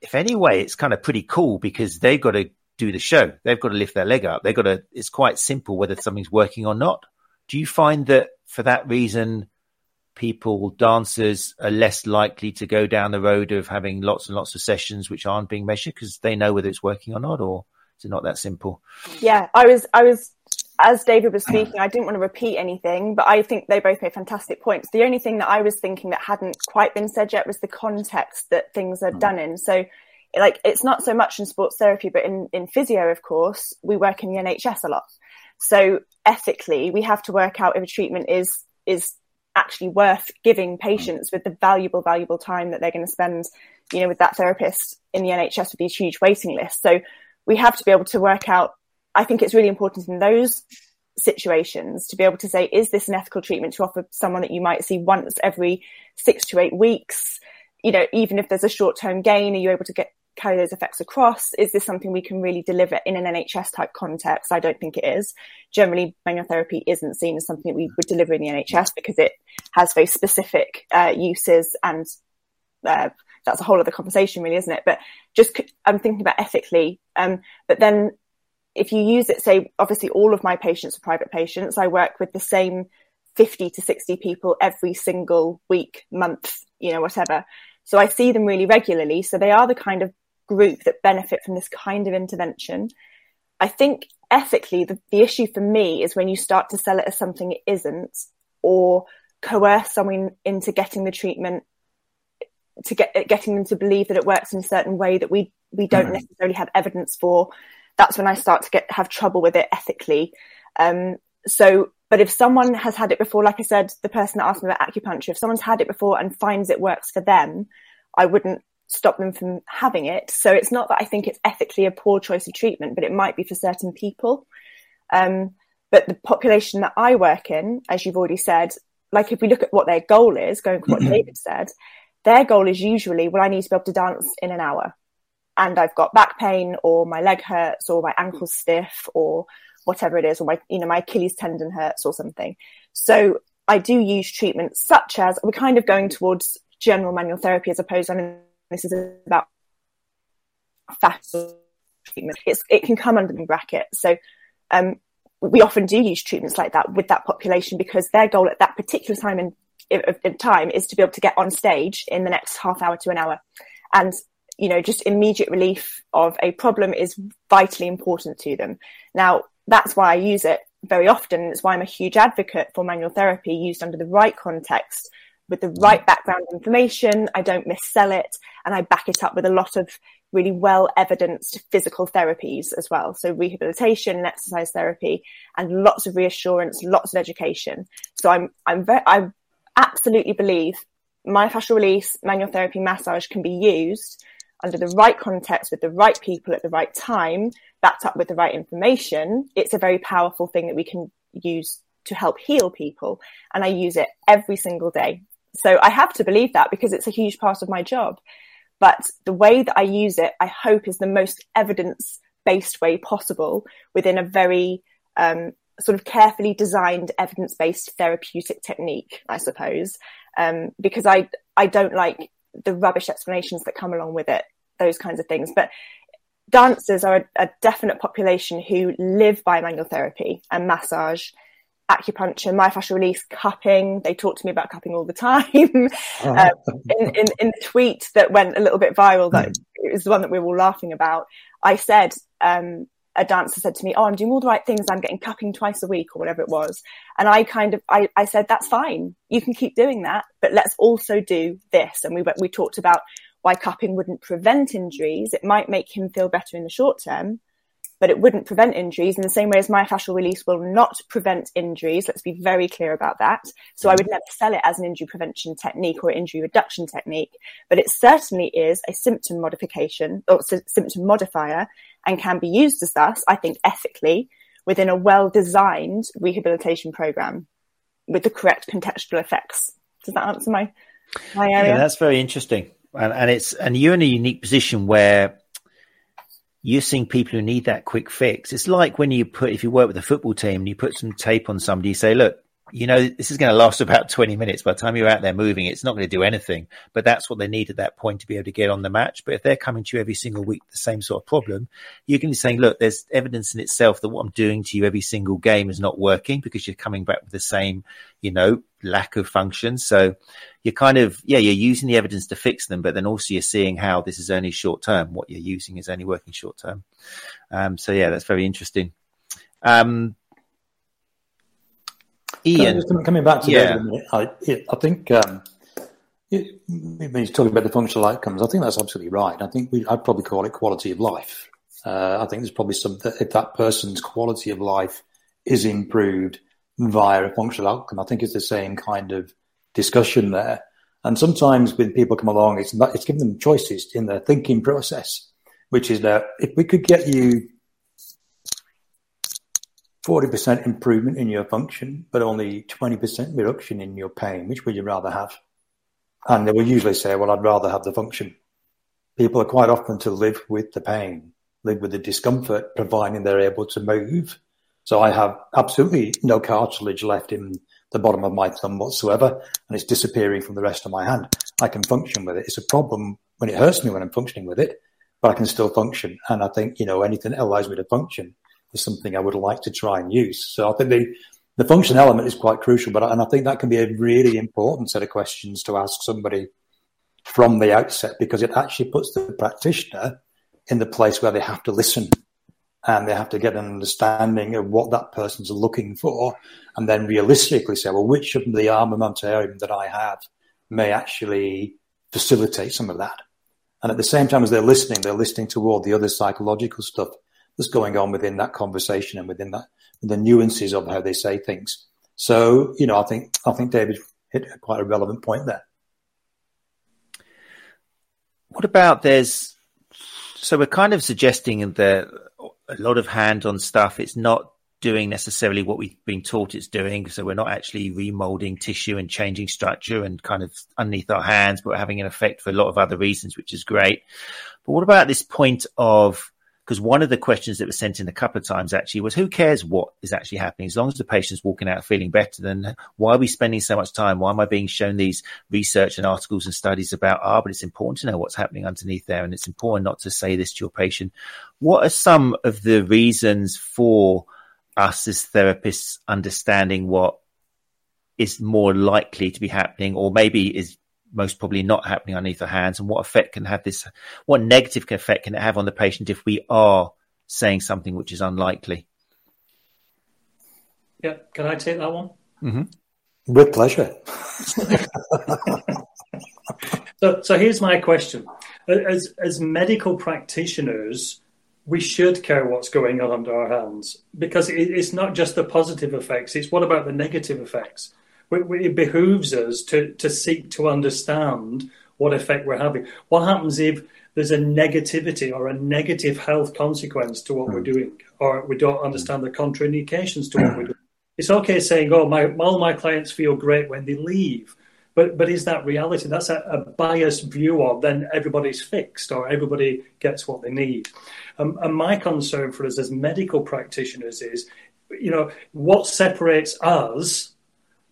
if anyway, it's kind of pretty cool because they've got to do the show. They've got to lift their leg up. They've got to, it's quite simple whether something's working or not. Do you find that for that reason, people, dancers are less likely to go down the road of having lots and lots of sessions which aren't being measured because they know whether it's working or not, or is it not that simple? Yeah, I was, I was, as David was speaking, I didn't want to repeat anything, but I think they both made fantastic points. The only thing that I was thinking that hadn't quite been said yet was the context that things are mm. done in. So like it's not so much in sports therapy, but in, in physio, of course, we work in the NHS a lot. So ethically, we have to work out if a treatment is is actually worth giving patients with the valuable, valuable time that they're going to spend, you know, with that therapist in the NHS with these huge waiting lists. So we have to be able to work out. I think it's really important in those situations to be able to say, is this an ethical treatment to offer someone that you might see once every six to eight weeks? You know, even if there's a short term gain, are you able to get carry those effects across? Is this something we can really deliver in an NHS type context? I don't think it is. Generally, manual therapy isn't seen as something we would deliver in the NHS because it has very specific uh, uses and uh, that's a whole other conversation really, isn't it? But just, I'm thinking about ethically. Um, but then if you use it, say, obviously all of my patients are private patients. I work with the same 50 to 60 people every single week, month, you know, whatever. So I see them really regularly. So they are the kind of group that benefit from this kind of intervention. I think ethically, the, the issue for me is when you start to sell it as something it isn't, or coerce someone into getting the treatment to get getting them to believe that it works in a certain way that we we don't mm-hmm. necessarily have evidence for. That's when I start to get have trouble with it ethically. Um, so, but if someone has had it before, like I said, the person that asked me about acupuncture, if someone's had it before and finds it works for them, I wouldn't stop them from having it. So it's not that I think it's ethically a poor choice of treatment, but it might be for certain people. Um, but the population that I work in, as you've already said, like if we look at what their goal is, going from what. *clears throat* David said, their goal is usually, well, I need to be able to dance in an hour. And I've got back pain or my leg hurts or my ankle's stiff or whatever it is, or my, you know, my Achilles tendon hurts or something. So I do use treatments such as we're kind of going towards general manual therapy as opposed, I mean, this is about fast treatment. It's, it can come under the bracket. So um, we often do use treatments like that with that population because their goal at that particular time in, in time is to be able to get on stage in the next half hour to an hour. And you know, just immediate relief of a problem is vitally important to them. Now, that's why I use it very often. It's why I'm a huge advocate for manual therapy used under the right context with the right background information. I don't missell it and I back it up with a lot of really well evidenced physical therapies as well. So rehabilitation and exercise therapy and lots of reassurance, lots of education. So I'm, I'm very, I absolutely believe myofascial release, manual therapy, massage can be used under the right context with the right people at the right time, backed up with the right information. It's a very powerful thing that we can use to help heal people. And I use it every single day. So I have to believe that because it's a huge part of my job. But the way that I use it, I hope is the most evidence based way possible within a very um, sort of carefully designed evidence based therapeutic technique, I suppose. Um, because I, I don't like the rubbish explanations that come along with it, those kinds of things. But dancers are a, a, definite population who live by manual therapy and massage, acupuncture, myofascial release, cupping. They talk to me about cupping all the time. *laughs* um, in, in, in, the tweet that went a little bit viral, that it was the one that we were all laughing about. I said, um, a dancer said to me, "Oh, I'm doing all the right things. I'm getting cupping twice a week or whatever it was." And I kind of, I, I said, "That's fine. You can keep doing that, but let's also do this." And we we talked about why cupping wouldn't prevent injuries. It might make him feel better in the short term, but it wouldn't prevent injuries in the same way as myofascial release will not prevent injuries. Let's be very clear about that. So I would mm-hmm. never sell it as an injury prevention technique or injury reduction technique, but it certainly is a symptom modification or symptom modifier and can be used as thus, I think ethically within a well designed rehabilitation program with the correct contextual effects. Does that answer my, my area? Yeah, that's very interesting and, and it's and you're in a unique position where you're seeing people who need that quick fix. It's like when you put if you work with a football team and you put some tape on somebody, you say, look, you know, this is going to last about 20 minutes. By the time you're out there moving, it's not going to do anything. But that's what they need at that point to be able to get on the match. But if they're coming to you every single week, the same sort of problem, you can be saying, look, there's evidence in itself that what I'm doing to you every single game is not working because you're coming back with the same, you know, lack of function. So you're kind of, yeah, you're using the evidence to fix them, but then also you're seeing how this is only short term. What you're using is only working short term. Um, so yeah, that's very interesting. Um, Ian, coming back to yeah. that, I, I think um, it, he's talking about the functional outcomes, I think that's absolutely right. I think we, I'd probably call it quality of life. Uh, I think there's probably some if that person's quality of life is improved via a functional outcome. I think it's the same kind of discussion there. And sometimes when people come along, it's it's giving them choices in their thinking process, which is that if we could get you 40% improvement in your function, but only 20% reduction in your pain. Which would you rather have? And they will usually say, well, I'd rather have the function. People are quite often to live with the pain, live with the discomfort, providing they're able to move. So I have absolutely no cartilage left in the bottom of my thumb whatsoever, and it's disappearing from the rest of my hand. I can function with it. It's a problem when it hurts me when I'm functioning with it, but I can still function. And I think, you know, anything that allows me to function is something I would like to try and use. So I think the, the function element is quite crucial, but and I think that can be a really important set of questions to ask somebody from the outset because it actually puts the practitioner in the place where they have to listen and they have to get an understanding of what that person's looking for and then realistically say, well, which of the armamentarium that I have may actually facilitate some of that. And at the same time as they're listening, they're listening to all the other psychological stuff that's going on within that conversation and within that the nuances of how they say things. So, you know, I think I think David hit quite a relevant point there. What about there's so we're kind of suggesting that a lot of hand-on stuff. It's not doing necessarily what we've been taught it's doing. So we're not actually remolding tissue and changing structure and kind of underneath our hands, but having an effect for a lot of other reasons, which is great. But what about this point of because one of the questions that was sent in a couple of times actually was who cares what is actually happening? As long as the patient's walking out feeling better then why are we spending so much time? Why am i being shown these research and articles and studies about ah but it's important to know what's happening underneath there and it's important not to say this to your patient. What are some of the reasons for us as therapists understanding what is more likely to be happening or maybe is most probably not happening underneath our hands and what effect can have this, what negative effect can it have on the patient if we are saying something which is unlikely? Yeah, can I take that one? Mm-hmm. With pleasure. *laughs* so, so here's my question: as as medical practitioners, we should care what's going on under our hands because it, it's not just the positive effects; it's what about the negative effects? It behooves us to, to seek to understand what effect we're having. What happens if there's a negativity or a negative health consequence to what we're hmm. doing, or we don't understand the contraindications to what we're doing? It's okay saying, "Oh, my all my clients feel great when they leave," but but is that reality? That's a, a biased view of then everybody's fixed or everybody gets what they need. Um, and my concern for us as medical practitioners is, you know, what separates us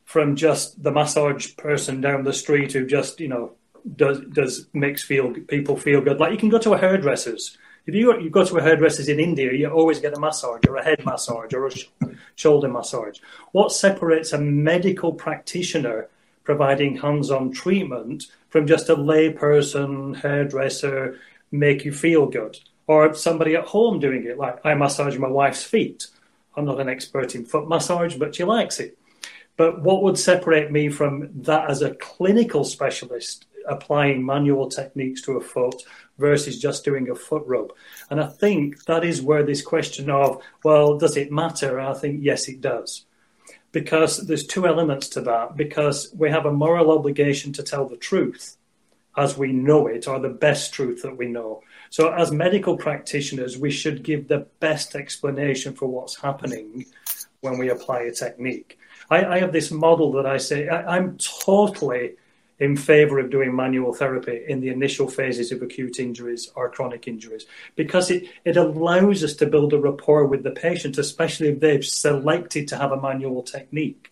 from just the massage person down the street who just you know does does makes feel people feel good. Like you can go to a hairdresser's If you, you go to a hairdresser's in India, you always get a massage or a head massage or a sh- shoulder massage. What separates a medical practitioner providing hands on treatment from just a layperson, hairdresser, make you feel good? Or somebody at home doing it, like I massage my wife's feet. I'm not an expert in foot massage, but she likes it. But what would separate me from that as a clinical specialist applying manual techniques to a foot versus just doing a foot rub? And I think that is where this question of, well, does it matter? I think, yes, it does. Because there's two elements to that. Because we have a moral obligation to tell the truth as we know it, or the best truth that we know. So, as medical practitioners, we should give the best explanation for what's happening when we apply a technique. I, I have this model that I say I, I'm totally in favor of doing manual therapy in the initial phases of acute injuries or chronic injuries because it, it allows us to build a rapport with the patient, especially if they've selected to have a manual technique.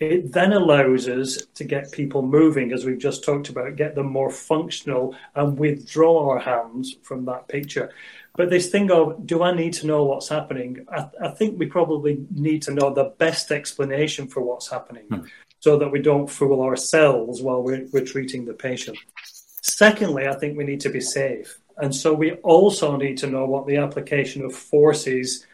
It then allows us to get people moving, as we've just talked about, get them more functional and withdraw our hands from that picture. But this thing of, do I need to know what's happening? I, I think we probably need to know the best explanation for what's happening hmm. so that we don't fool ourselves while we're, we're treating the patient. Secondly, I think we need to be safe. And so we also need to know what the application of forces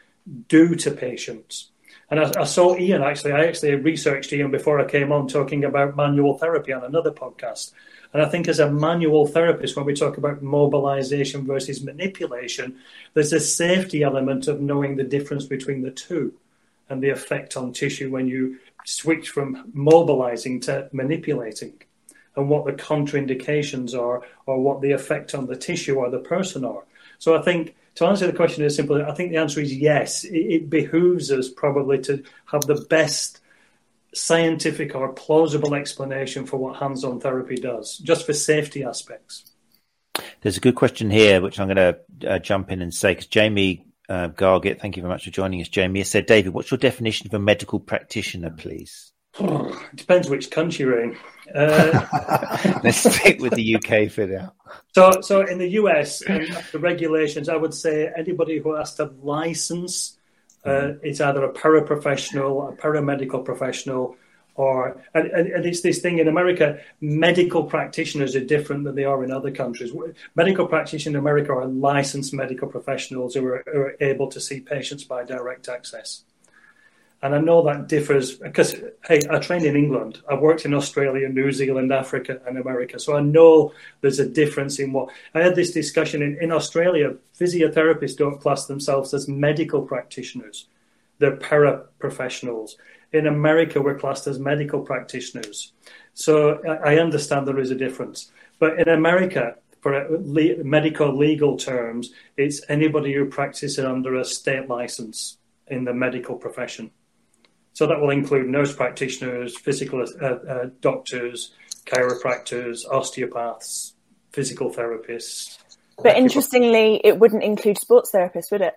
do to patients. And I, I, saw Ian actually, I actually researched Ian before I came on talking about manual therapy on another podcast. And I think as a manual therapist, when we talk about mobilization versus manipulation, there's a safety element of knowing the difference between the two and the effect on tissue when you switch from mobilizing to manipulating and what the contraindications are or what the effect on the tissue or the person are. So I think to answer the question is simply, I think the answer is yes. It behooves us probably to have the best scientific or plausible explanation for what hands-on therapy does, just for safety aspects. There's a good question here, which I'm going to uh, jump in and say, because Jamie uh, Gargett, thank you very much for joining us, Jamie, said, David, what's your definition of a medical practitioner, please? *sighs* it depends which country you're in. Uh, *laughs* Let's stick with the UK for now. So, so in the US, the regulations, I would say anybody who has to license uh, it's either a paraprofessional, a paramedical professional, or and, and, it's this thing in America. Medical practitioners are different than they are in other countries. Medical practitioners in America are licensed medical professionals who are, who are able to see patients by direct access. And I know that differs because, hey, I trained in England. I've worked in Australia, New Zealand, Africa, and America. So I know there's a difference in what. I had this discussion in, in Australia. Physiotherapists don't class themselves as medical practitioners, they're paraprofessionals. In America, we're classed as medical practitioners. So I, I understand there is a difference. But in America, for le- medical legal terms, it's anybody who practices under a state license in the medical profession. So that will include nurse practitioners, physical uh, uh, doctors, chiropractors, osteopaths, physical therapists. But interestingly, it wouldn't include sports therapists, would it?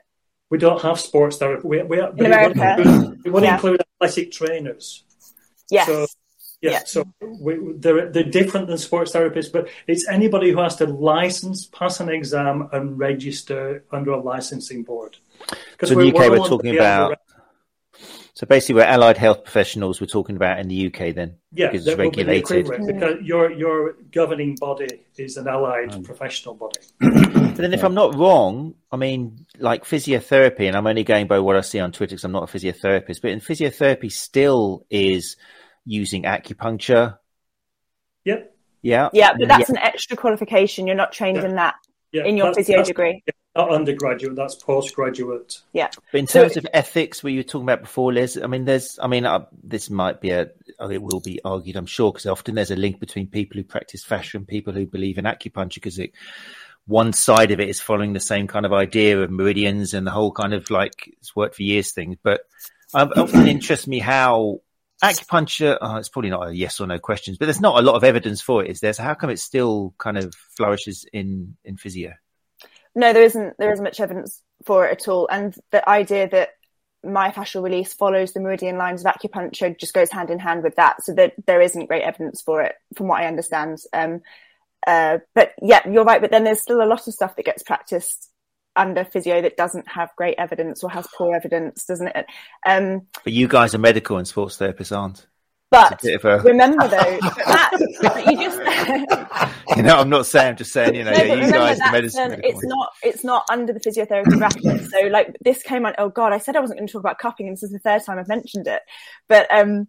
We don't have sports therapists. We, we, In America. It would include, it would yeah. include athletic trainers. Yes. So, yeah, yeah, so we, they're, they're different than sports therapists, but it's anybody who has to license, pass an exam, and register under a licensing board. So in the UK, we're, we're talking about so basically, we're allied health professionals. We're talking about in the UK then. Yeah, because it's regulated. Be because your your governing body is an allied um, professional body. *clears throat* but then, if I'm not wrong, I mean, like physiotherapy, and I'm only going by what I see on Twitter because I'm not a physiotherapist. But in physiotherapy, still is using acupuncture. Yep. Yeah. Yeah, but that's yeah. an extra qualification. You're not trained yeah. in that yeah. in your that's, physio that's, degree not undergraduate, that's postgraduate. Yeah. But in terms so, of ethics, were you were talking about before, Liz? I mean, there's, I mean, uh, this might be a, it will be argued, I'm sure, because often there's a link between people who practice fascia, and people who believe in acupuncture, because one side of it is following the same kind of idea of meridians and the whole kind of like it's worked for years thing. But um, often interests me how acupuncture, oh, it's probably not a yes or no question, but there's not a lot of evidence for it, is there? So how come it still kind of flourishes in, in physio? No, there isn't. There isn't much evidence for it at all. And the idea that myofascial release follows the meridian lines of acupuncture just goes hand in hand with that. So that there isn't great evidence for it, from what I understand. Um, uh, but yeah, you're right. But then there's still a lot of stuff that gets practiced under physio that doesn't have great evidence or has poor evidence, doesn't it? Um, but you guys are medical and sports therapists aren't. But a... remember though, *laughs* that, you just *laughs* you know, I'm not saying, I'm just saying, you know, no, yeah, you guys, the medicine, it's not, it's not under the physiotherapy bracket. So like this came on. Oh God, I said I wasn't going to talk about cupping, and this is the third time I've mentioned it. But um,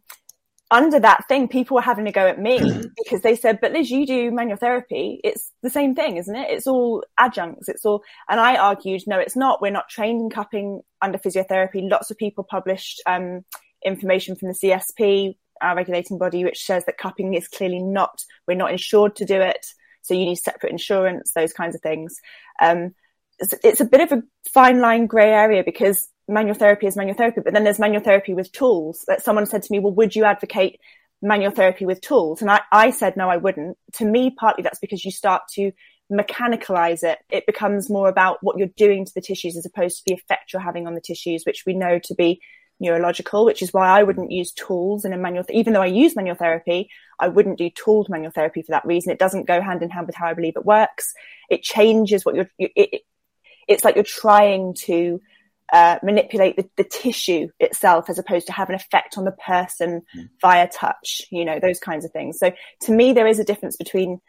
under that thing, people were having to go at me *clears throat* because they said, "But Liz, you do manual therapy. It's the same thing, isn't it? It's all adjuncts. It's all." And I argued, "No, it's not. We're not trained in cupping under physiotherapy. Lots of people published um, information from the CSP our regulating body, which says that cupping is clearly not, we're not insured to do it. So you need separate insurance, those kinds of things. Um, it's, it's, a bit of a fine line grey area because manual therapy is manual therapy, but then there's manual therapy with tools. That someone said to me, well, would you advocate manual therapy with tools? And I, I said, no, I wouldn't. To me, partly that's because you start to mechanicalize it. It becomes more about what you're doing to the tissues as opposed to the effect you're having on the tissues, which we know to be neurological, which is why I wouldn't use tools in a manual. Th- even though I use manual therapy, I wouldn't do tooled manual therapy for that reason. It doesn't go hand in hand with how I believe it works. It changes what you're. You, it, it's like you're trying to uh, manipulate the, the, tissue itself as opposed to have an effect on the person mm. via touch. You know those kinds of things. So to me, there is a difference between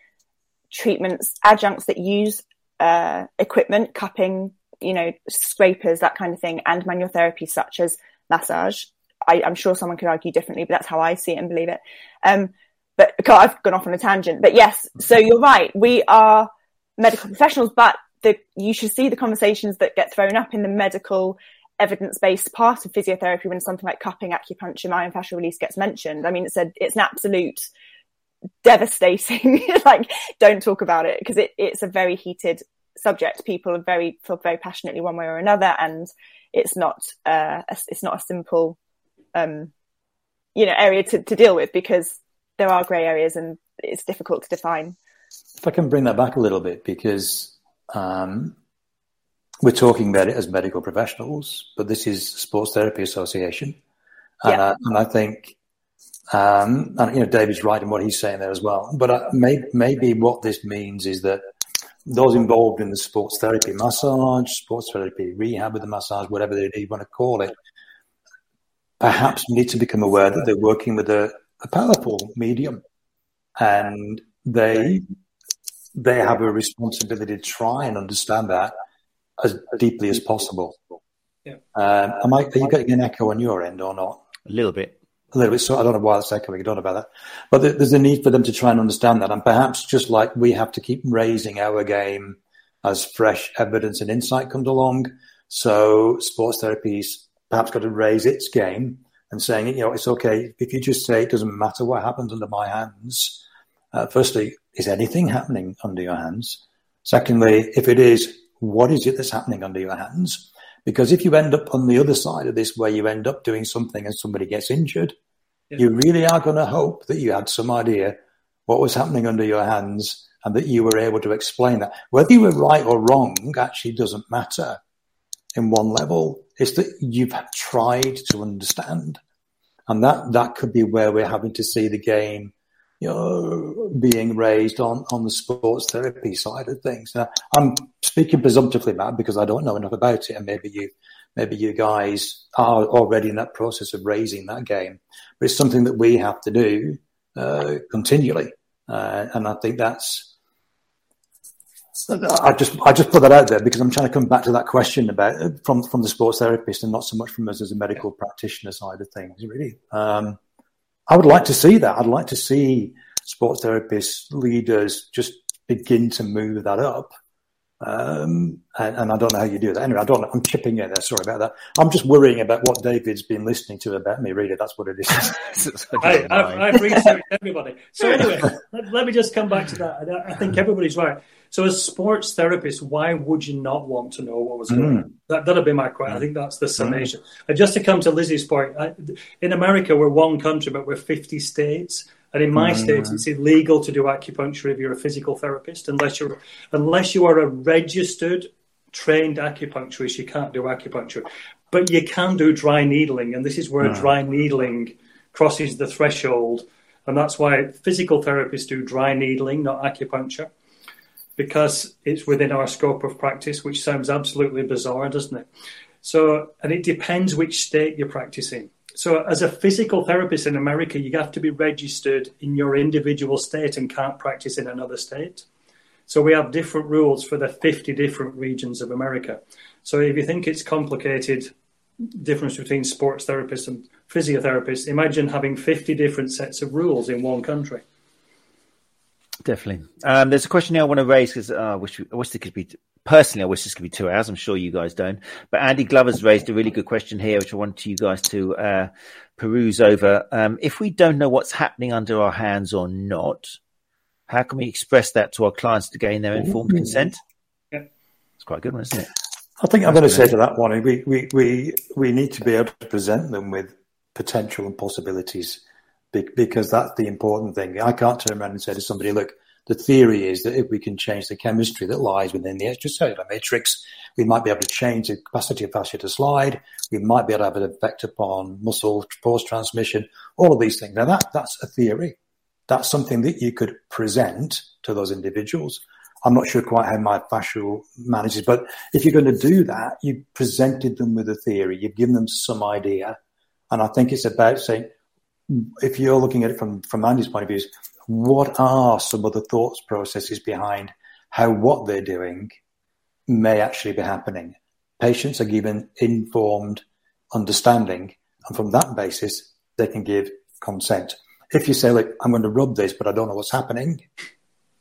treatments, adjuncts that use uh, equipment, cupping, you know, scrapers, that kind of thing, and manual therapy such as massage. I, am sure someone could argue differently, but that's how I see it and believe it. Um, but I've gone off on a tangent. But yes, so you're right. We are medical professionals, but the, you should see the conversations that get thrown up in the medical evidence-based part of physiotherapy when something like cupping, acupuncture, myofascial release gets mentioned. I mean, it's a, it's an absolute devastating, *laughs* like, don't talk about it because it, it's a very heated subject. People are very, feel very passionately one way or another. And it's not uh, a, it's not a simple um, you know area to, to deal with because there are grey areas and it's difficult to define. If I can bring that back a little bit, because um, we're talking about it as medical professionals, but this is Sports Therapy Association, and, yeah. I, and I think um, and you know David's right in what he's saying there as well. But uh, may, maybe what this means is that those involved in the sports therapy massage, sports therapy rehab with the massage, whatever you want to call it, perhaps need to become aware that they're working with a, a powerful medium and they they have a responsibility to try and understand that as deeply as possible. Yeah. Um, am I, are you getting an echo on your end or not? A little bit a little bit. So I don't know why it's echoing. I don't know about that. But there's a need for them to try and understand that. And perhaps just like we have to keep raising our game as fresh evidence and insight comes along. So sports therapy's perhaps got to raise its game and saying, you know, it's okay if you just say it doesn't matter what happens under my hands. Uh, firstly, is anything happening under your hands? Secondly, if it is, what is it that's happening under your hands? Because if you end up on the other side of this, where you end up doing something and somebody gets injured. You really are going to hope that you had some idea what was happening under your hands and that you were able to explain that. Whether you were right or wrong actually doesn't matter in one level. It's that you've tried to understand. And that, that could be where we're having to see the game you know, being raised on, on the sports therapy side of things. Now, I'm speaking presumptively, Matt, because I don't know enough about it, and maybe you, maybe you guys are already in that process of raising that game. But it's something that we have to do uh, continually, uh, and I think that's. I just I just put that out there because I'm trying to come back to that question about from from the sports therapist and not so much from us as a medical practitioner side of things. Really, um, I would like to see that. I'd like to see sports therapists, leaders just begin to move that up. Um, and, and, I don't know how you do that. Anyway, I don't. I'm chipping in there. Sorry about that. I'm just worrying about what David's been listening to about me, really. That's what it is. *laughs* I, I've, I've researched everybody. So *laughs* anyway, let, let, me just come back to that. I think everybody's right. So as sports therapists, why would you not want to know what was going on? Mm. That, that'll be my question. I think that's the summation. Mm. And just to come to Lizzie's point, I, in America, we're one country, but we're 50 states. And in my mm. state, it's illegal to do acupuncture if you're a physical therapist, unless you're unless you are a registered trained acupuncturist. You can't do acupuncture, but you can do dry needling, and this is where mm. dry needling crosses the threshold, and that's why physical therapists do dry needling, not acupuncture. because it's within our scope of practice, which sounds absolutely bizarre, doesn't it? So, and it depends which state you're practicing. So, as a physical therapist in America, you have to be registered in your individual state and can't practice in another state. So, we have different rules for the 50 different regions of America. So, if you think it's complicated, difference between sports therapists and physiotherapists, imagine having 50 different sets of rules in one country. Definitely. Um, there's a question here I want to raise because uh, I wish I wish this could be personally. I wish this could be two hours. I'm sure you guys don't. But Andy Glover's raised a really good question here, which I want you guys to uh, peruse over. Um, if we don't know what's happening under our hands or not, how can we express that to our clients to gain their informed mm-hmm. consent? Yeah. It's quite a good one, isn't it? I think I'm going to say to that one, we, we, we, we need to be able to present them with potential and possibilities because that's the important thing. I can't turn around and say to somebody, look, the theory is that if we can change the chemistry that lies within the extracellular matrix, we might be able to change the capacity of fascia to slide. We might be able to have an effect upon muscle force transmission, all of these things. Now that, that's a theory. That's something that you could present to those individuals. I'm not sure quite how my fascial manages, but if you're going to do that, you've presented them with a theory, you've given them some idea. And I think it's about saying, if you're looking at it from, from Andy's point of view, what are some of the thoughts processes behind how what they're doing may actually be happening? Patients are given informed understanding, and from that basis, they can give consent. If you say, "Look, I'm going to rub this, but I don't know what's happening,"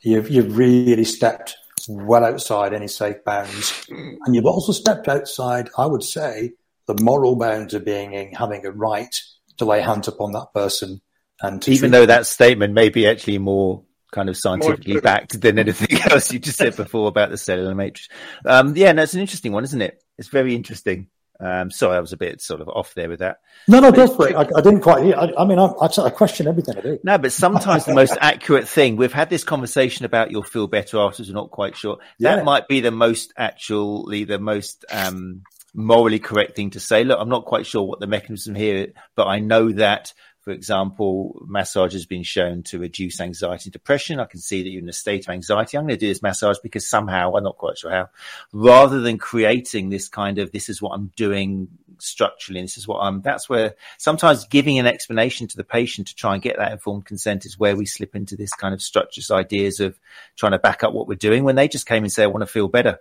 you've you've really stepped well outside any safe bounds, and you've also stepped outside, I would say, the moral bounds of being having a right to lay hands upon that person. And even though that statement may be actually more kind of scientifically backed than anything *laughs* else you just said before about the cellular matrix. Um, yeah, no, it's an interesting one, isn't it? It's very interesting. Um, sorry, I was a bit sort of off there with that. No, no, go for it. I, I didn't quite. I, I mean, I, I, question everything I do. No, but sometimes the most *laughs* accurate thing. We've had this conversation about you'll feel better afterwards. We're not quite sure. That yeah. might be the most actually the most um, morally correct thing to say. Look, I'm not quite sure what the mechanism here, but I know that, for example, massage has been shown to reduce anxiety and depression. I can see that you're in a state of anxiety. I'm going to do this massage because somehow, I'm not quite sure how, rather than creating this kind of, this is what I'm doing structurally, and this is what I'm, that's where sometimes giving an explanation to the patient to try and get that informed consent is where we slip into this kind of structureless ideas of trying to back up what we're doing when they just came and say, I want to feel better.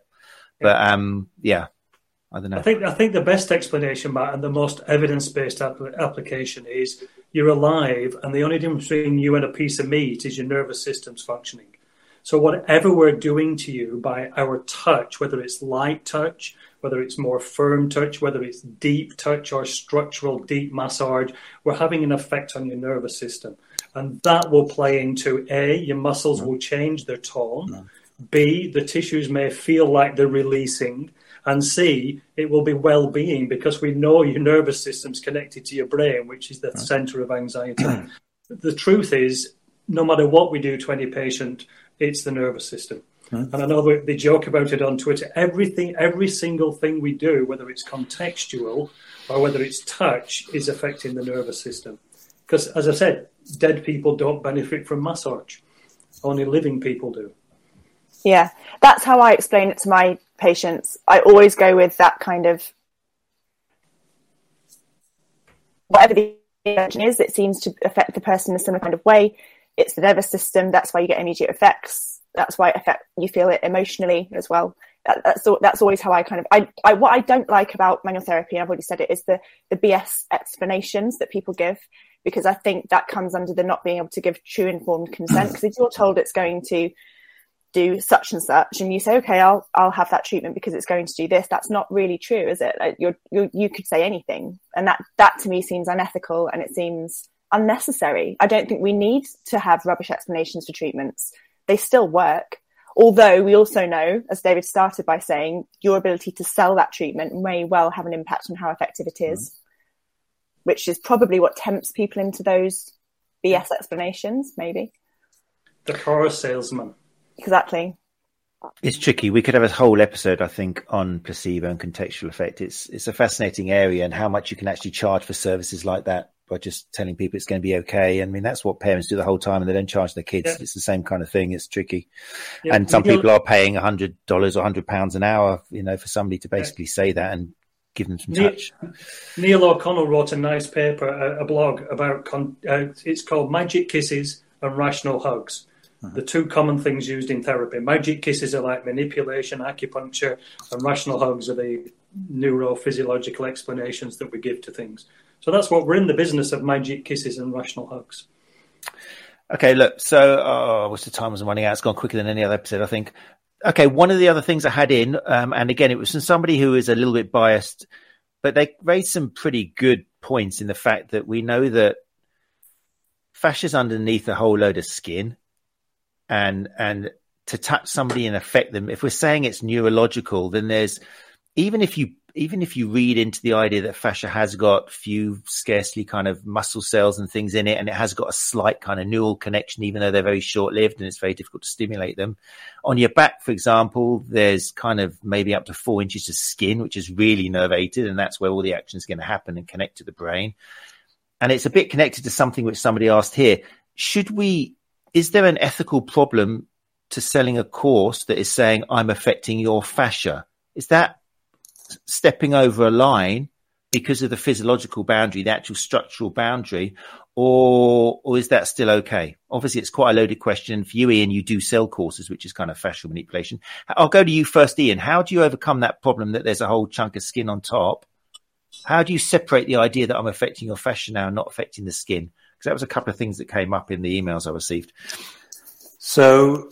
But um, yeah, I don't know. I think I think the best explanation, Matt, and the most evidence-based application is you're alive, and the only difference between you and a piece of meat is your nervous system's functioning. So whatever we're doing to you by our touch, whether it's light touch, whether it's more firm touch, whether it's deep touch or structural deep massage, we're having an effect on your nervous system. And that will play into A, your muscles mm-hmm. will change their tone. Mm-hmm. B, the tissues may feel like they're releasing and C, it will be well being because we know your nervous system's connected to your brain, which is the right. center of anxiety. *clears throat* the truth is, no matter what we do to any patient, it's the nervous system. And I know they joke about it on Twitter. Everything, every single thing we do, whether it's contextual or whether it's touch, is affecting the nervous system. Because, as I said, dead people don't benefit from massage. Only living people do. Yeah, that's how I explain it to my patients. I always go with that kind of whatever the intervention is, it seems to affect the person in a similar kind of way. It's the nervous system. That's why you get immediate effects. That's why affect you feel it emotionally as well. That, that's that's always how I kind of I, I what I don't like about manual therapy. I've already said it is the the BS explanations that people give because I think that comes under the not being able to give true informed consent because if you're told it's going to do such and such and you say okay i'll i'll have that treatment because it's going to do this. That's not really true is it? You're, you're, you could say anything and that that to me seems unethical and it seems unnecessary. I don't think we need to have rubbish explanations for treatments. They still work. Although we also know as david started by saying your ability to sell that treatment may well have an impact on how effective it is, mm-hmm. which is probably what tempts people into those bs explanations maybe. The car salesman exactly. It's tricky. We could have a whole episode, I think, on placebo and contextual effect. It's it's a fascinating area and how much you can actually charge for services like that. by just telling people it's going to be okay. I mean, that's what parents do the whole time and they don't charge their kids. Yeah. It's the same kind of thing. It's tricky. Yeah, and some people are paying a hundred dollars or hundred pounds an hour, you know, for somebody to basically say that and give them some Neil- touch. Neil O'Connell wrote a nice paper, a, a blog about. Con, uh, it's called "Magic Kisses and Rational Hugs." The two common things used in therapy. Magic kisses are like manipulation, acupuncture, and rational hugs are the neurophysiological explanations that we give to things. So that's what we're in the business of magic kisses and rational hugs. Okay, look, so oh, what's the time was running out? It's gone quicker than any other episode, I think. Okay, one of the other things I had in, um, and again, it was from somebody who is a little bit biased, but they raised some pretty good points in the fact that we know that fascia's underneath a whole load of skin, and and to touch somebody and affect them. If we're saying it's neurological, then there's even if you even if you read into the idea that fascia has got few scarcely kind of muscle cells and things in it and it has got a slight kind of neural connection even though they're very short lived and it's very difficult to stimulate them. On your back for example there's kind of maybe up to four inches of skin which is really nervated and that's where all the action is going to happen and connect to the brain. And it's a bit connected to something which somebody asked here. Should we is there an ethical problem to selling a course that is saying i'm affecting your fascia is that stepping over a line because of the physiological boundary, the actual structural boundary, or or is that still okay? Obviously, it's quite a loaded question for you, Ian. You do sell courses, which is kind of fascial manipulation. I'll go to you first, Ian. How do you overcome that problem that there's a whole chunk of skin on top? How do you separate the idea that I'm affecting your fascia now and not affecting the skin? Because that was a couple of things that came up in the emails I received. So,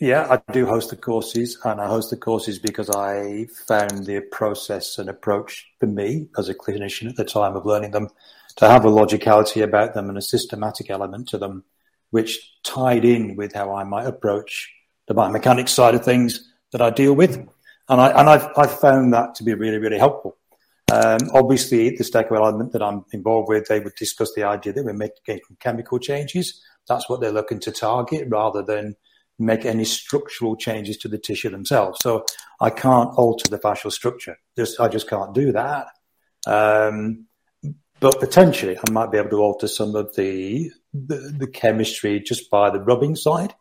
yeah, I do host the courses, and I host the courses because I found the process and approach for me as a clinician at the time of learning them to have a logicality about them and a systematic element to them, which tied in with how I might approach the biomechanics side of things that I deal with. And, I, and I've, I've found that to be really, really helpful. Um, obviously, the Stecco element that I'm involved with, they would discuss the idea that we're making chemical changes. That's what they're looking to target rather than make any structural changes to the tissue themselves. So I can't alter the fascial structure. Just, I just can't do that. Um, but potentially I might be able to alter some of the, the, the chemistry just by the rubbing side.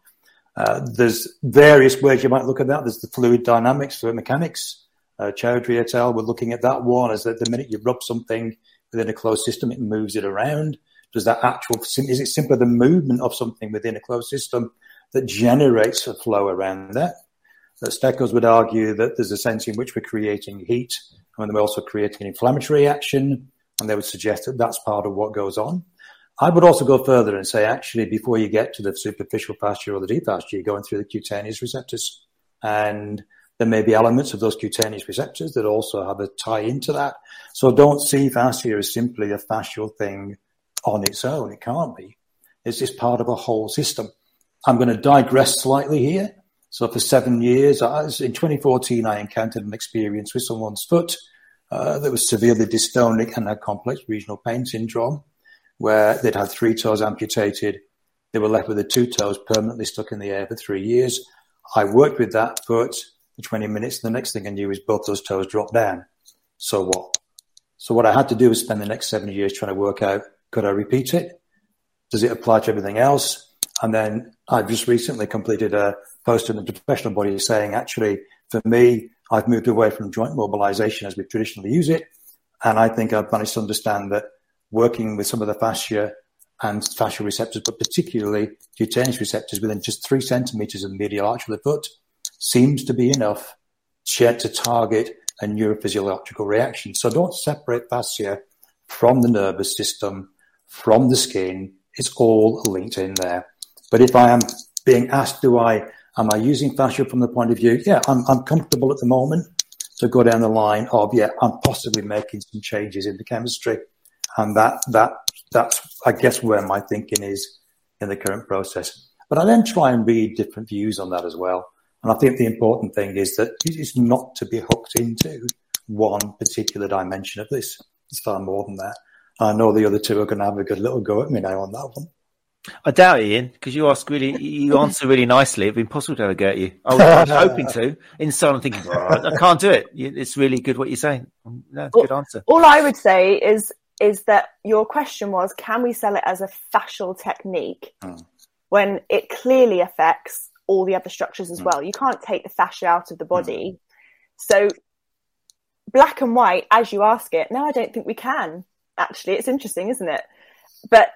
Uh, there's various ways you might look at that. There's the fluid dynamics, fluid mechanics. Uh, Chaudhry et al. were looking at that one as that the minute you rub something within a closed system, it moves it around. Does that actual, is it simply the movement of something within a closed system that generates a flow around that? The Steccos would argue that there's a sense in which we're creating heat and we're also creating an inflammatory action. And they would suggest that that's part of what goes on. I would also go further and say, actually, before you get to the superficial fascia or the deep fascia, you're going through the cutaneous receptors. And there may be elements of those cutaneous receptors that also have a tie into that. So don't see fascia as simply a fascial thing on its own. It can't be. It's just part of a whole system. I'm going to digress slightly here. So for seven years, in 2014, I encountered an experience with someone's foot uh, that was severely dystonic and had complex regional pain syndrome, where they'd had three toes amputated. They were left with the two toes permanently stuck in the air for three years. I worked with that foot for 20 minutes. And The next thing I knew is both those toes dropped down. So what? So what I had to do was spend the next seven years trying to work out, could I repeat it? Does it apply to everything else? And then I've just recently completed a post in the professional body saying, actually, for me, I've moved away from joint mobilization as we traditionally use it. And I think I've managed to understand that working with some of the fascia and fascial receptors, but particularly cutaneous receptors within just three centimeters of the medial arch of the foot seems to be enough to target a neurophysiological reaction. So don't separate fascia from the nervous system, from the skin. It's all linked in there. But if I am being asked, do I, am I using fascia from the point of view? Yeah, I'm, I'm comfortable at the moment to go down the line of, yeah, I'm possibly making some changes in the chemistry. And that, that, that's, I guess, where my thinking is in the current process. But I then try and read different views on that as well. And I think the important thing is that it's not to be hooked into one particular dimension of this. It's far more than that. I know the other two are going to have a good little go at me now on that one. I doubt it, Ian, because you ask really, you answer really nicely. It'd be impossible to ever get you. I was, I was *laughs* hoping to. Inside, I'm thinking, oh, I can't do it. It's really good what you're saying. No, Well- good answer. All I would say is is that your question was, can we sell it as a fascial technique mm. when it clearly affects all the other structures as mm. well? You can't take the fascia out of the body. Mm. So black and white, as you ask it, no, I don't think we can. Actually, it's interesting, isn't it? But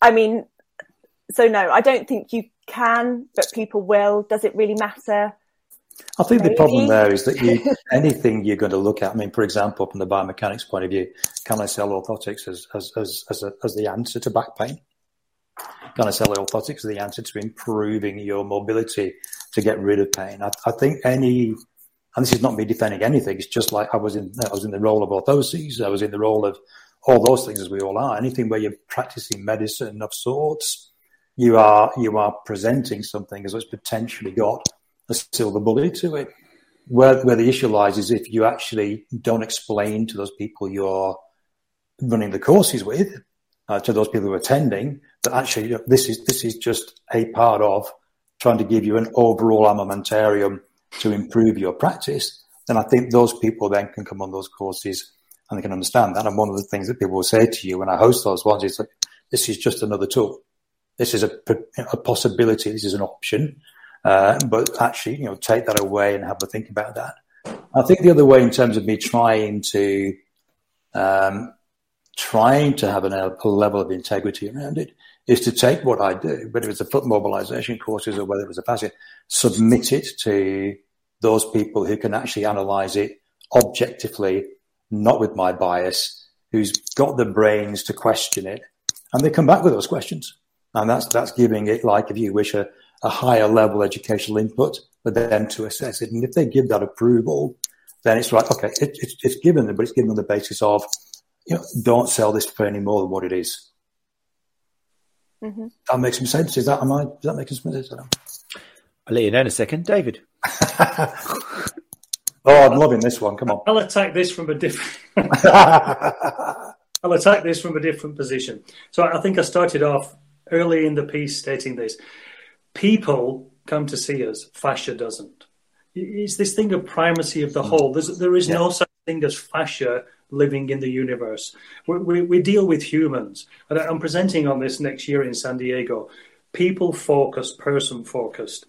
I mean, so no, I don't think you can, but people will. Does it really matter? I think Maybe. the problem there is that you, *laughs* anything you're going to look at, I mean, for example, from the biomechanics point of view, can I sell orthotics as, as, as, as, a, as the answer to back pain? Sell orthotics as the answer to improving your mobility to get rid of pain? I, I think any, and this is not me defending anything, it's just like I was in, I was in the role of orthoses, I was in the role of all those things as we all are. Anything where you're practicing medicine of sorts, you are, you are presenting something as it's potentially got a silver bullet to it. Where, where the issue lies is if you actually don't explain to those people you're running the courses with, uh, to those people who are attending, actually this is this is just a part of trying to give you an overall armamentarium to improve your practice. Then I think those people then can come on those courses and they can understand that. And one of the things that people will say to you when I host those ones is like, this is just another tool. This is a, a possibility. This is an option. Uh, but actually, you know, take that away and have a think about that. I think the other way, in terms of me trying to um, trying to have an, a level of integrity around it, is to take what I do, whether it's the foot mobilization courses or whether it was a fascia, submit it to those people who can actually analyze it objectively, not with my bias, who's got the brains to question it, and they come back with those questions. And that's that's giving it, like if you wish, a, a higher level educational input for them to assess it. And if they give that approval, then it's like, okay, it, it's, it's given them, but it's given on the basis of, you know, don't sell this for any more than what it is. Mm-hmm. That makes some sense. Is that, am I, does that make some sense? I'll let you know in a second. David. *laughs* oh, I'm loving this one. Come on. I'll attack this from a different. *laughs* I'll attack this from a different position. So I think I started off early in the piece stating this people come to see us, fascia doesn't. It's this thing of primacy of the hmm. whole. There's, there is yeah. no such thing as fascia living in the universe. We, we, we, deal with humans. And I'm presenting on this next year in San Diego. People focused, person focused.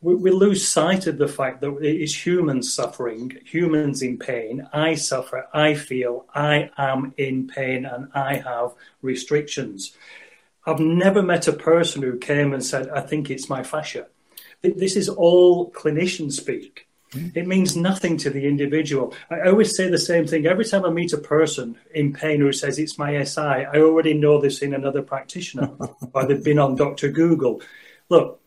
We, we lose sight of the fact that it is humans suffering, humans in pain. I suffer, I feel, I am in pain, and I have restrictions. I've never met a person who came and said, I think it's my fascia. This is all clinician speak. It means nothing to the individual. I always say the same thing. Every time I meet a person in pain who says it's my SI, I already know this in another practitioner *laughs* or they've been on Dr. Google. Look,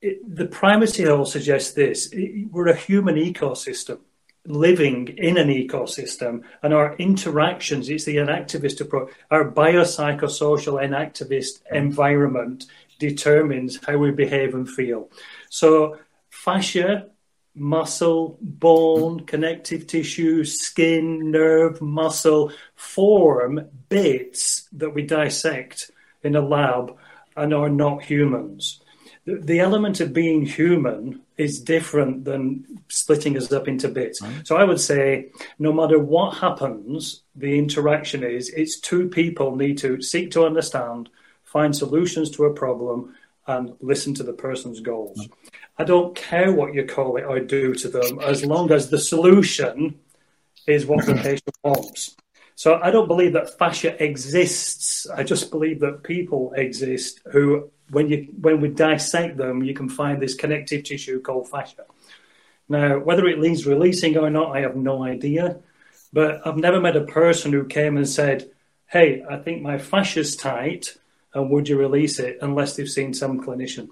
it, the primacy all suggests this it, we're a human ecosystem living in an ecosystem and our interactions, it's the enactivist approach, our biopsychosocial enactivist environment determines how we behave and feel. So fascia, muscle, bone, connective tissue, skin, nerve, muscle form bits that we dissect in a lab and are not humans. The, the element of being human is different than splitting us up into bits. Right. So I would say no matter what happens, the interaction is it's two people need to seek to understand, find solutions to a problem, and listen to the person's goals. I don't care what you call it or do to them as long as the solution is what the patient *clears throat* wants. So I don't believe that fascia exists. I just believe that people exist who when you when we dissect them, you can find this connective tissue called fascia. Now, whether it needs releasing or not, I have no idea. But I've never met a person who came and said, "Hey, I think my fascia's tight, and would you release it?" Unless they've seen some clinician.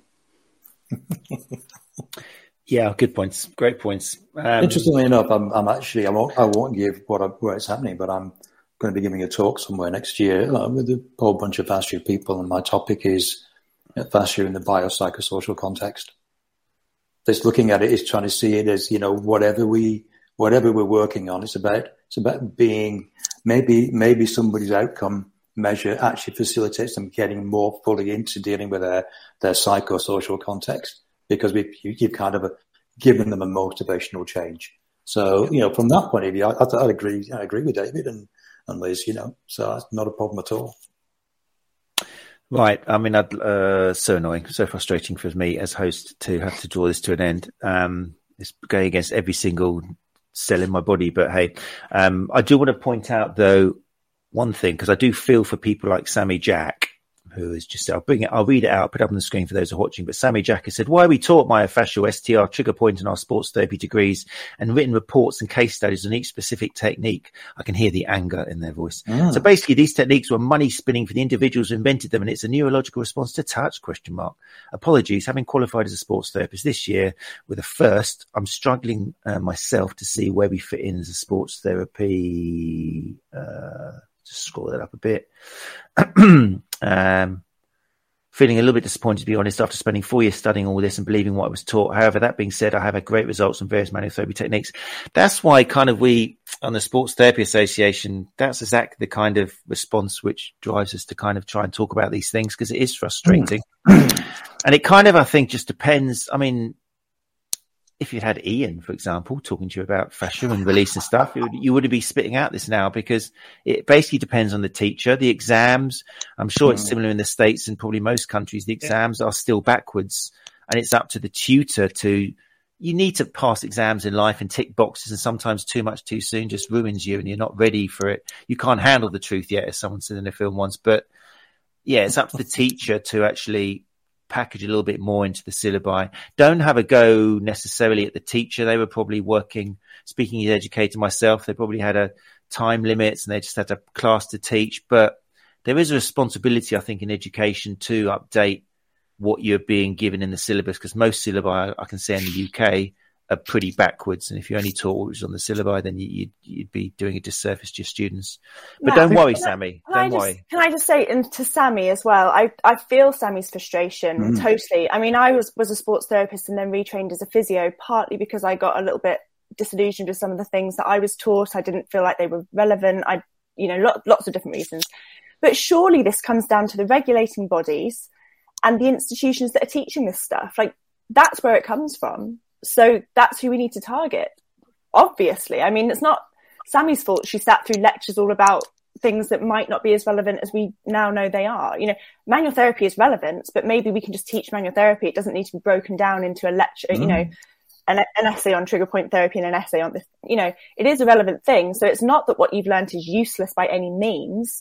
*laughs* yeah, good points. Great points. Um, Interestingly enough, I'm, I'm, actually I won't, I won't give what I, where it's happening, but I'm going to be giving a talk somewhere next year uh, with a whole bunch of fascia people, and my topic is fascia in the biopsychosocial context. Just looking at it is trying to see it as, you know, whatever we, whatever we're working on, it's about, it's about being, maybe, maybe somebody's outcome measure actually facilitates them getting more fully into dealing with their, their psychosocial context because we've, you've kind of given them a motivational change. So, you know, from that point of view, I, I, I agree, I agree with David and, and Liz, you know, so that's not a problem at all. Right. I mean, uh, so annoying, so frustrating for me as host to have to draw this to an end. Um, it's going against every single cell in my body, but hey, um, I do want to point out though one thing because I do feel for people like Sammy Jack who is just, I'll bring it, I'll read it out, put it up on the screen for those who are watching. But Sammy Jack has said, why are we taught myofascial STR trigger point in our sports therapy degrees and written reports and case studies on each specific technique. I can hear the anger in their voice. Mm. So basically these techniques were money spinning for the individuals who invented them. And it's a neurological response to touch question mark. Apologies. Having qualified as a sports therapist this year with a first, I'm struggling uh, myself to see where we fit in as a sports therapy, uh, just scroll that up a bit. *clears throat* um, feeling a little bit disappointed, to be honest, after spending four years studying all this and believing what I was taught. However, that being said, I have had great results on various manual therapy techniques. That's why kind of we on the Sports Therapy Association, that's exactly the kind of response which drives us to kind of try and talk about these things because it is frustrating. Mm. *clears throat* and it kind of, I think, just depends. I mean, if you'd had Ian, for example, talking to you about fashion and release and stuff, would, you would be spitting out this now because it basically depends on the teacher. The exams, I'm sure it's mm. similar in the States and probably most countries, the exams are still backwards and it's up to the tutor to, you need to pass exams in life and tick boxes and sometimes too much too soon just ruins you and you're not ready for it. You can't handle the truth yet, as someone said in a film once, but yeah, it's up to the teacher to actually package a little bit more into the syllabi. Don't have a go necessarily at the teacher. They were probably working, speaking as educator myself, they probably had a time limits and they just had a class to teach. But there is a responsibility, I think, in education to update what you're being given in the syllabus because most syllabi I can say in the UK are pretty backwards. And if you only taught what was on the syllabi, then you, would you'd be doing a disservice to your students. But don't worry, can Sammy. I, don't just, worry. Can I just say, and to Sammy as well, I, I feel Sammy's frustration mm. totally. I mean, I was, was a sports therapist and then retrained as a physio, partly because I got a little bit disillusioned with some of the things that I was taught. I didn't feel like they were relevant. I, you know, lot, lots of different reasons. But surely this comes down to the regulating bodies and the institutions that are teaching this stuff. Like that's where it comes from. So that's who we need to target. Obviously, I mean, it's not Sammy's fault. She sat through lectures all about things that might not be as relevant as we now know they are. You know, manual therapy is relevant, but maybe we can just teach manual therapy. It doesn't need to be broken down into a lecture, mm. you know, an, an, essay on trigger point therapy and an essay on this. You know, it is a relevant thing. So it's not that what you've learned is useless by any means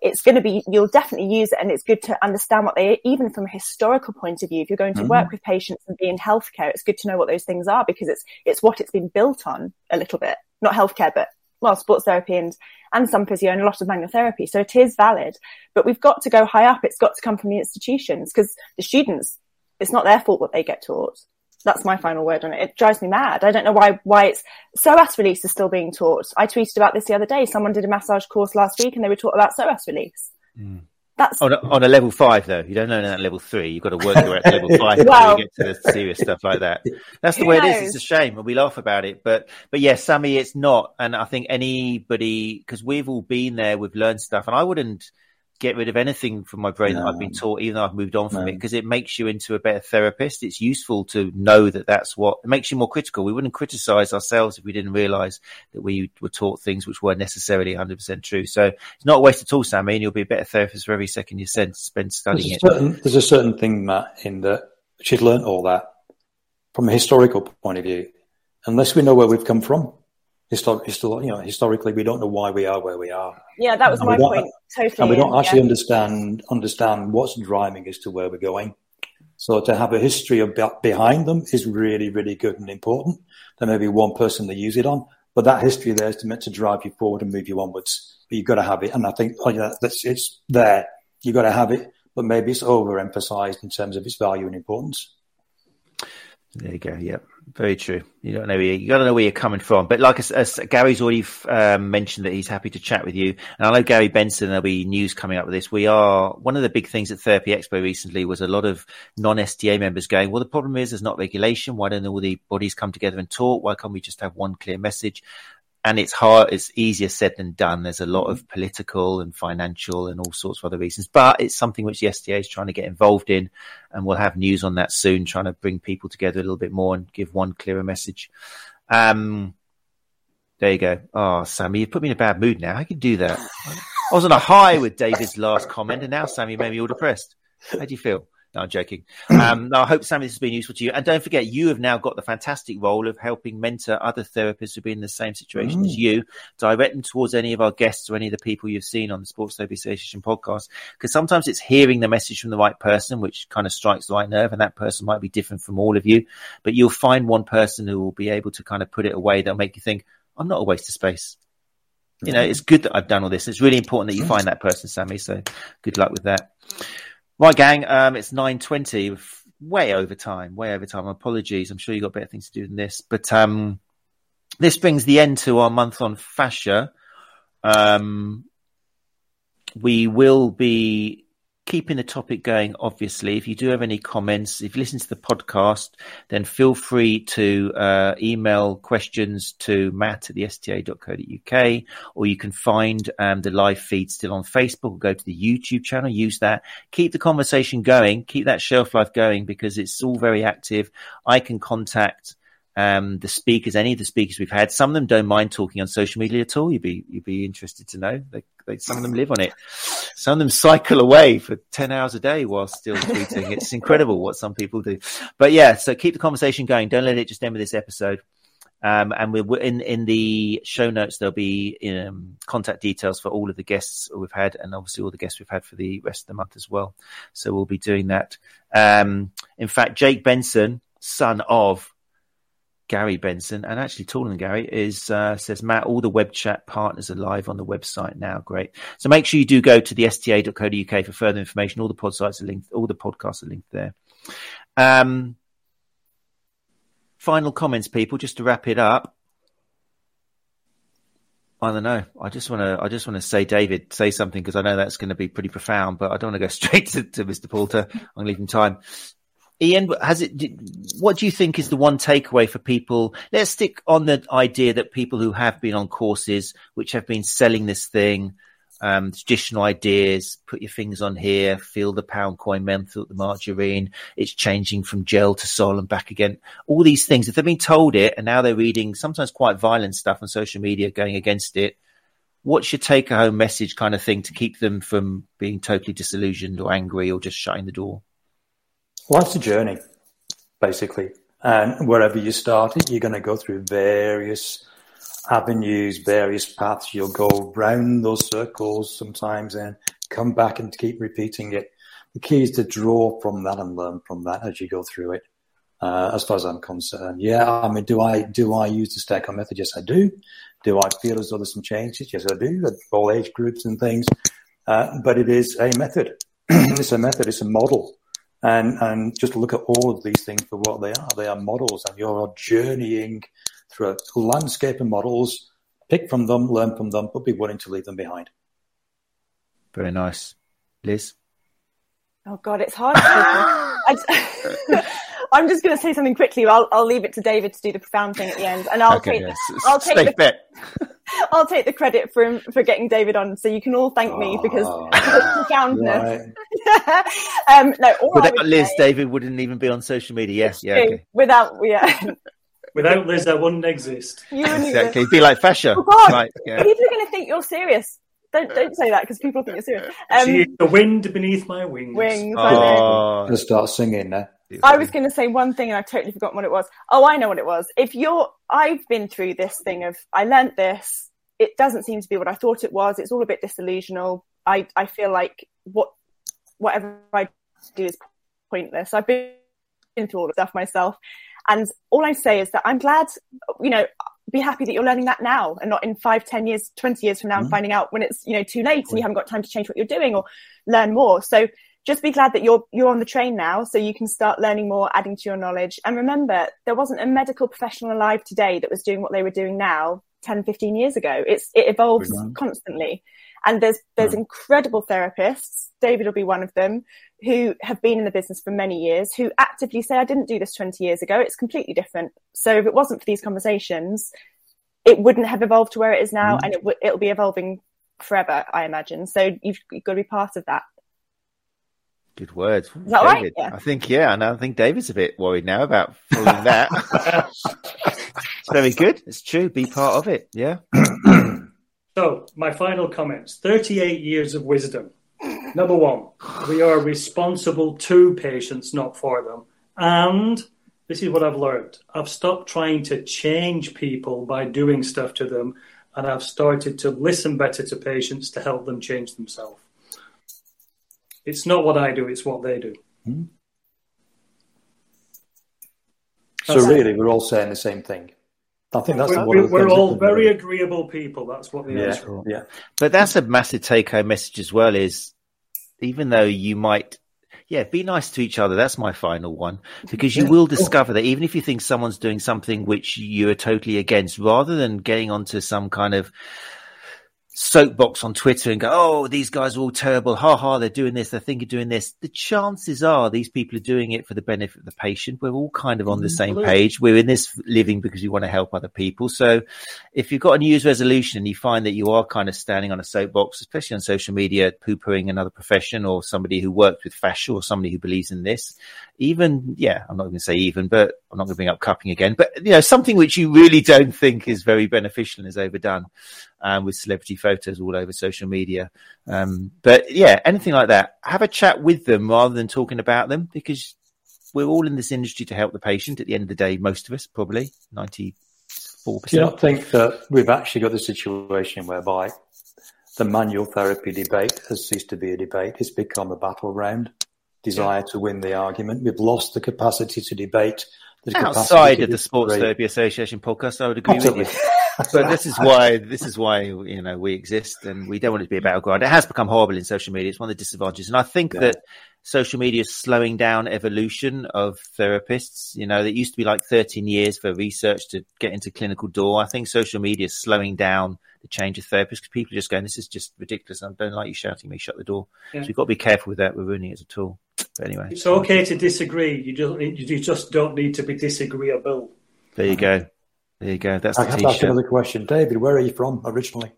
it's going to be, you'll definitely use it. And it's good to understand what they, even from a historical point of view, if you're going to mm-hmm. work with patients and be in healthcare, it's good to know what those things are because it's, it's what it's been built on a little bit, not healthcare, but well, sports therapy and, and some physio and a lot of manual therapy. So it is valid, but we've got to go high up. It's got to come from the institutions because the students, it's not their fault what they get taught that's my final word on it. It drives me mad. I don't know why why it's psoas release is still being taught. I tweeted about this the other day. Someone did a massage course last week and they were taught about psoas release. Mm. That's on a, on a, level five though. You don't know that level three. You've got to work your way to level *laughs* five well, before you get to the serious stuff like that. That's the way knows? it is. It's a shame, and we laugh about it. But but yes, yeah, Sammy, it's not. And I think anybody because we've all been there, we've learned stuff, and I wouldn't get rid of anything from my brain no. that I've been taught, even though I've moved on from no. it, because it makes you into a better therapist. It's useful to know that that's what it makes you more critical. We wouldn't criticize ourselves if we didn't realize that we were taught things which weren't necessarily 100% true. So it's not a waste at all, Sammy, and you'll be a better therapist for every second you spend, spend studying there's certain, it. There's a certain thing, Matt, in that she'd learned all that from a historical point of view, unless we know where we've come from histor- you know, historically, we don't know why we are where we are. Yeah, that was and my point. Totally. And we don't actually yeah. understand understand what's driving us to where we're going. So to have a history of behind them is really, really good and important. There may be one person they use it on, but that history there is meant to drive you forward and move you onwards. But you've got to have it. And I think, oh yeah, that's, it's there. You've got to have it, but maybe it's overemphasized in terms of its value and importance. There you go. Yep. Very true. You don't know where you, got to know where you're coming from. But like as, as Gary's already um, mentioned that he's happy to chat with you, and I know Gary Benson. There'll be news coming up with this. We are one of the big things at Therapy Expo recently was a lot of non-STA members going. Well, the problem is there's not regulation. Why don't all the bodies come together and talk? Why can't we just have one clear message? And it's hard it's easier said than done there's a lot of political and financial and all sorts of other reasons but it's something which the STA is trying to get involved in and we'll have news on that soon trying to bring people together a little bit more and give one clearer message um, There you go. Oh, Sammy, you've put me in a bad mood now. I can do that. *laughs* I was on a high with David's last comment, and now Sammy made me all depressed. How do you feel? No, I'm joking. *clears throat* Um, no, I hope Sammy this has been useful to you. And don't forget, you have now got the fantastic role of helping mentor other therapists who've been in the same situation mm. as you. Direct them towards any of our guests or any of the people you've seen on the Sports Therapy Association podcast. Because sometimes it's hearing the message from the right person, which kind of strikes the right nerve, and that person might be different from all of you. But you'll find one person who will be able to kind of put it away that'll make you think, I'm not a waste of space. You know, it's good that I've done all this. It's really important that you find that person, Sammy. So good luck with that. Right, gang. Um, it's nine twenty. Way over time. Way over time. Apologies. I'm sure you got better things to do than this. But um, this brings the end to our month on fascia. Um, we will be keeping the topic going, obviously, if you do have any comments, if you listen to the podcast, then feel free to uh, email questions to matt at the sta.co.uk, or you can find um, the live feed still on Facebook, go to the YouTube channel, use that. Keep the conversation going, keep that shelf life going because it's all very active. I can contact um, the speakers, any of the speakers we've had, some of them don't mind talking on social media at all. You'd be you'd be interested to know. They, they, some of them live on it. Some of them cycle away for ten hours a day while still tweeting. it's incredible what some people do. But yeah, so keep the conversation going. Don't let it just end with this episode. Um, and we're in in the show notes. There'll be um, contact details for all of the guests we've had, and obviously all the guests we've had for the rest of the month as well. So we'll be doing that. Um, in fact, Jake Benson, son of Gary Benson, and actually taller than Gary, is uh, says Matt. All the web chat partners are live on the website now. Great. So make sure you do go to the sta.co.uk for further information. All the pod sites are linked. All the podcasts are linked there. Um, final comments, people. Just to wrap it up. I don't know. I just want to. I just want to say, David, say something because I know that's going to be pretty profound. But I don't want to go *laughs* straight to, to Mr. Poulter. I'm him time. Ian, has it? What do you think is the one takeaway for people? Let's stick on the idea that people who have been on courses, which have been selling this thing, um, traditional ideas, put your fingers on here, feel the pound coin menthol, the margarine, it's changing from gel to sol and back again. All these things, if they've been told it and now they're reading sometimes quite violent stuff on social media going against it, what's your take home message kind of thing to keep them from being totally disillusioned or angry or just shutting the door? Life's a journey, basically. And wherever you start it, you're going to go through various avenues, various paths. You'll go round those circles sometimes and come back and keep repeating it. The key is to draw from that and learn from that as you go through it. Uh, as far as I'm concerned, yeah. I mean, do I do I use the Stecco method? Yes, I do. Do I feel as though there's some changes? Yes, I do. All age groups and things, uh, but it is a method. *clears throat* it's a method. It's a model and and just look at all of these things for what they are. They are models, and you're journeying through a landscape of models. Pick from them, learn from them, but be willing to leave them behind. Very nice, Liz. Oh God, it's hard. *gasps* *laughs* I'm just going to say something quickly. I'll, I'll leave it to David to do the profound thing at the end, and I'll okay, take yes. I'll take the, bet. *laughs* I'll take the credit for for getting David on, so you can all thank me oh, because *laughs* of the profoundness. Right. *laughs* um, no, without Liz, say, David wouldn't even be on social media. Yes, yeah, okay. without yeah. *laughs* Without Liz, I wouldn't exist. You wouldn't exactly, be like fascia. Oh God, right, yeah. people are going to think you're serious. Don't don't say that because people think you're serious. Um, the wind beneath my wings. Wings. Oh. going to start singing now. I was going to say one thing and I've totally forgotten what it was. Oh, I know what it was. If you're, I've been through this thing of, I learnt this. It doesn't seem to be what I thought it was. It's all a bit disillusional. I, I feel like what, whatever I do is pointless. I've been through all the stuff myself. And all I say is that I'm glad, you know, be happy that you're learning that now and not in five, ten years, 20 years from now mm-hmm. and finding out when it's, you know, too late and you haven't got time to change what you're doing or learn more. So just be glad that you're you're on the train now so you can start learning more adding to your knowledge and remember there wasn't a medical professional alive today that was doing what they were doing now 10 15 years ago it's it evolves constantly. And there's there's yeah. incredible therapists david will be one of them who have been in the business for many years who actively say i didn't do this 20 years ago. It's completely different. So if it wasn't for these conversations it wouldn't have evolved to where it is now mm. and it w- it'll be evolving forever i imagine. So you've, you've got to be part of that Good words. Is that right? Yeah. I think, yeah, and I think David's a bit worried now about following that. *laughs* it's very good. It's true. Be part of it. Yeah. *clears throat* so, my final comments 38 years of wisdom. Number one, we are responsible to patients, not for them. And this is what I've learned I've stopped trying to change people by doing stuff to them, and I've started to listen better to patients to help them change themselves. It's not what I do, it's what they do. Hmm. So, really, we're all saying the same thing. I think that's we're, we're all very agreeable people. That's what the yeah, answer. Yeah, but that's a massive take-home message as well. Is even though you might yeah, be nice to each other. That's my final one because you yeah, will discover that even if you think someone's doing something which you are totally against, rather than getting onto some kind of soapbox on Twitter and go, oh, these guys are all terrible. Ha ha, they're doing this. They think of doing this. The chances are these people are doing it for the benefit of the patient. We're all kind of on the same page. We're in this living because we want to help other people. So if you've got a New Year's resolution and you find that you are kind of standing on a soapbox, especially on social media, poo pooing another profession or somebody who worked with fascia or somebody who believes in this, even, yeah, I'm not going to say even, but I'm not going to bring up cupping again, but you know, something which you really don't think is very beneficial and is overdone um, with celebrity photos all over social media. Um, but yeah, anything like that, have a chat with them rather than talking about them because we're all in this industry to help the patient. At the end of the day, most of us probably ninety four percent. Do you not think that we've actually got the situation whereby the manual therapy debate has ceased to be a debate; it's become a battleground. Desire to win the argument. We've lost the capacity to debate. The Outside of the Sports Therapy Association podcast, I would agree Absolutely. with you. *laughs* but this is why this is why you know we exist, and we don't want it to be a battleground. It has become horrible in social media. It's one of the disadvantages, and I think yeah. that social media is slowing down evolution of therapists. You know, it used to be like 13 years for research to get into clinical door. I think social media is slowing down the change of therapists because people are just going, "This is just ridiculous. I don't like you shouting me. Shut the door." Yeah. So you've got to be careful with that. We're ruining it as a tool. But anyway, it's okay to disagree. You just you just don't need to be disagreeable. There you go. There you go. That's I have to ask another question, David. Where are you from originally?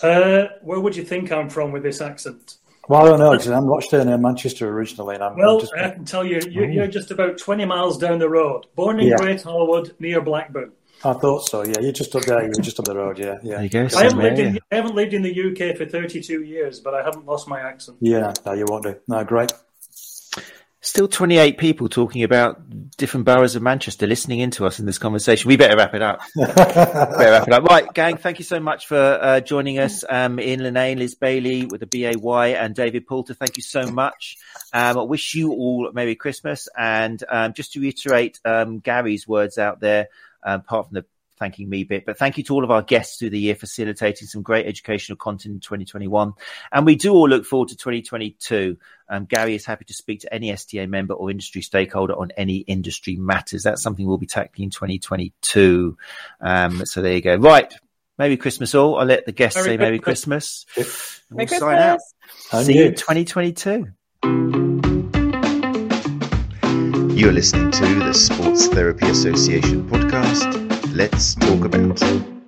Uh, where would you think I'm from with this accent? Well, I don't know because I'm Rochdale in Manchester originally, and I'm well. just... I can tell you, you're, you're, just about 20 miles down the road. Born in yeah. Great Harwood, near Blackburn. I thought so. Yeah, you're just up there. You're just up the road. Yeah, yeah. There you go. I haven't, lived in, I haven't lived in the UK for 32 years, but I haven't lost my accent. Yeah, no, you won't do. No, great. Still 28 people talking about different boroughs of Manchester listening into us in this conversation. We better wrap it up. *laughs* better wrap it up. Right, gang, thank you so much for uh, joining us. Um, Ian Linane, Liz Bailey with the BAY and David Poulter, thank you so much. Um, I wish you all a Merry Christmas. And um, just to reiterate um, Gary's words out there, uh, apart from the thanking me bit. But thank you to all of our guests through the year, facilitating some great educational content in 2021. And we do all look forward to 2022. Um, Gary is happy to speak to any STA member or industry stakeholder on any industry matters. That's something we'll be tackling in 2022. Um, so there you go. Right. Merry Christmas all. I'll let the guests Merry say Merry Christmas. Christmas. We'll Merry sign out. See you in 2022. You're listening to the Sports Therapy Association podcast. Let's talk about.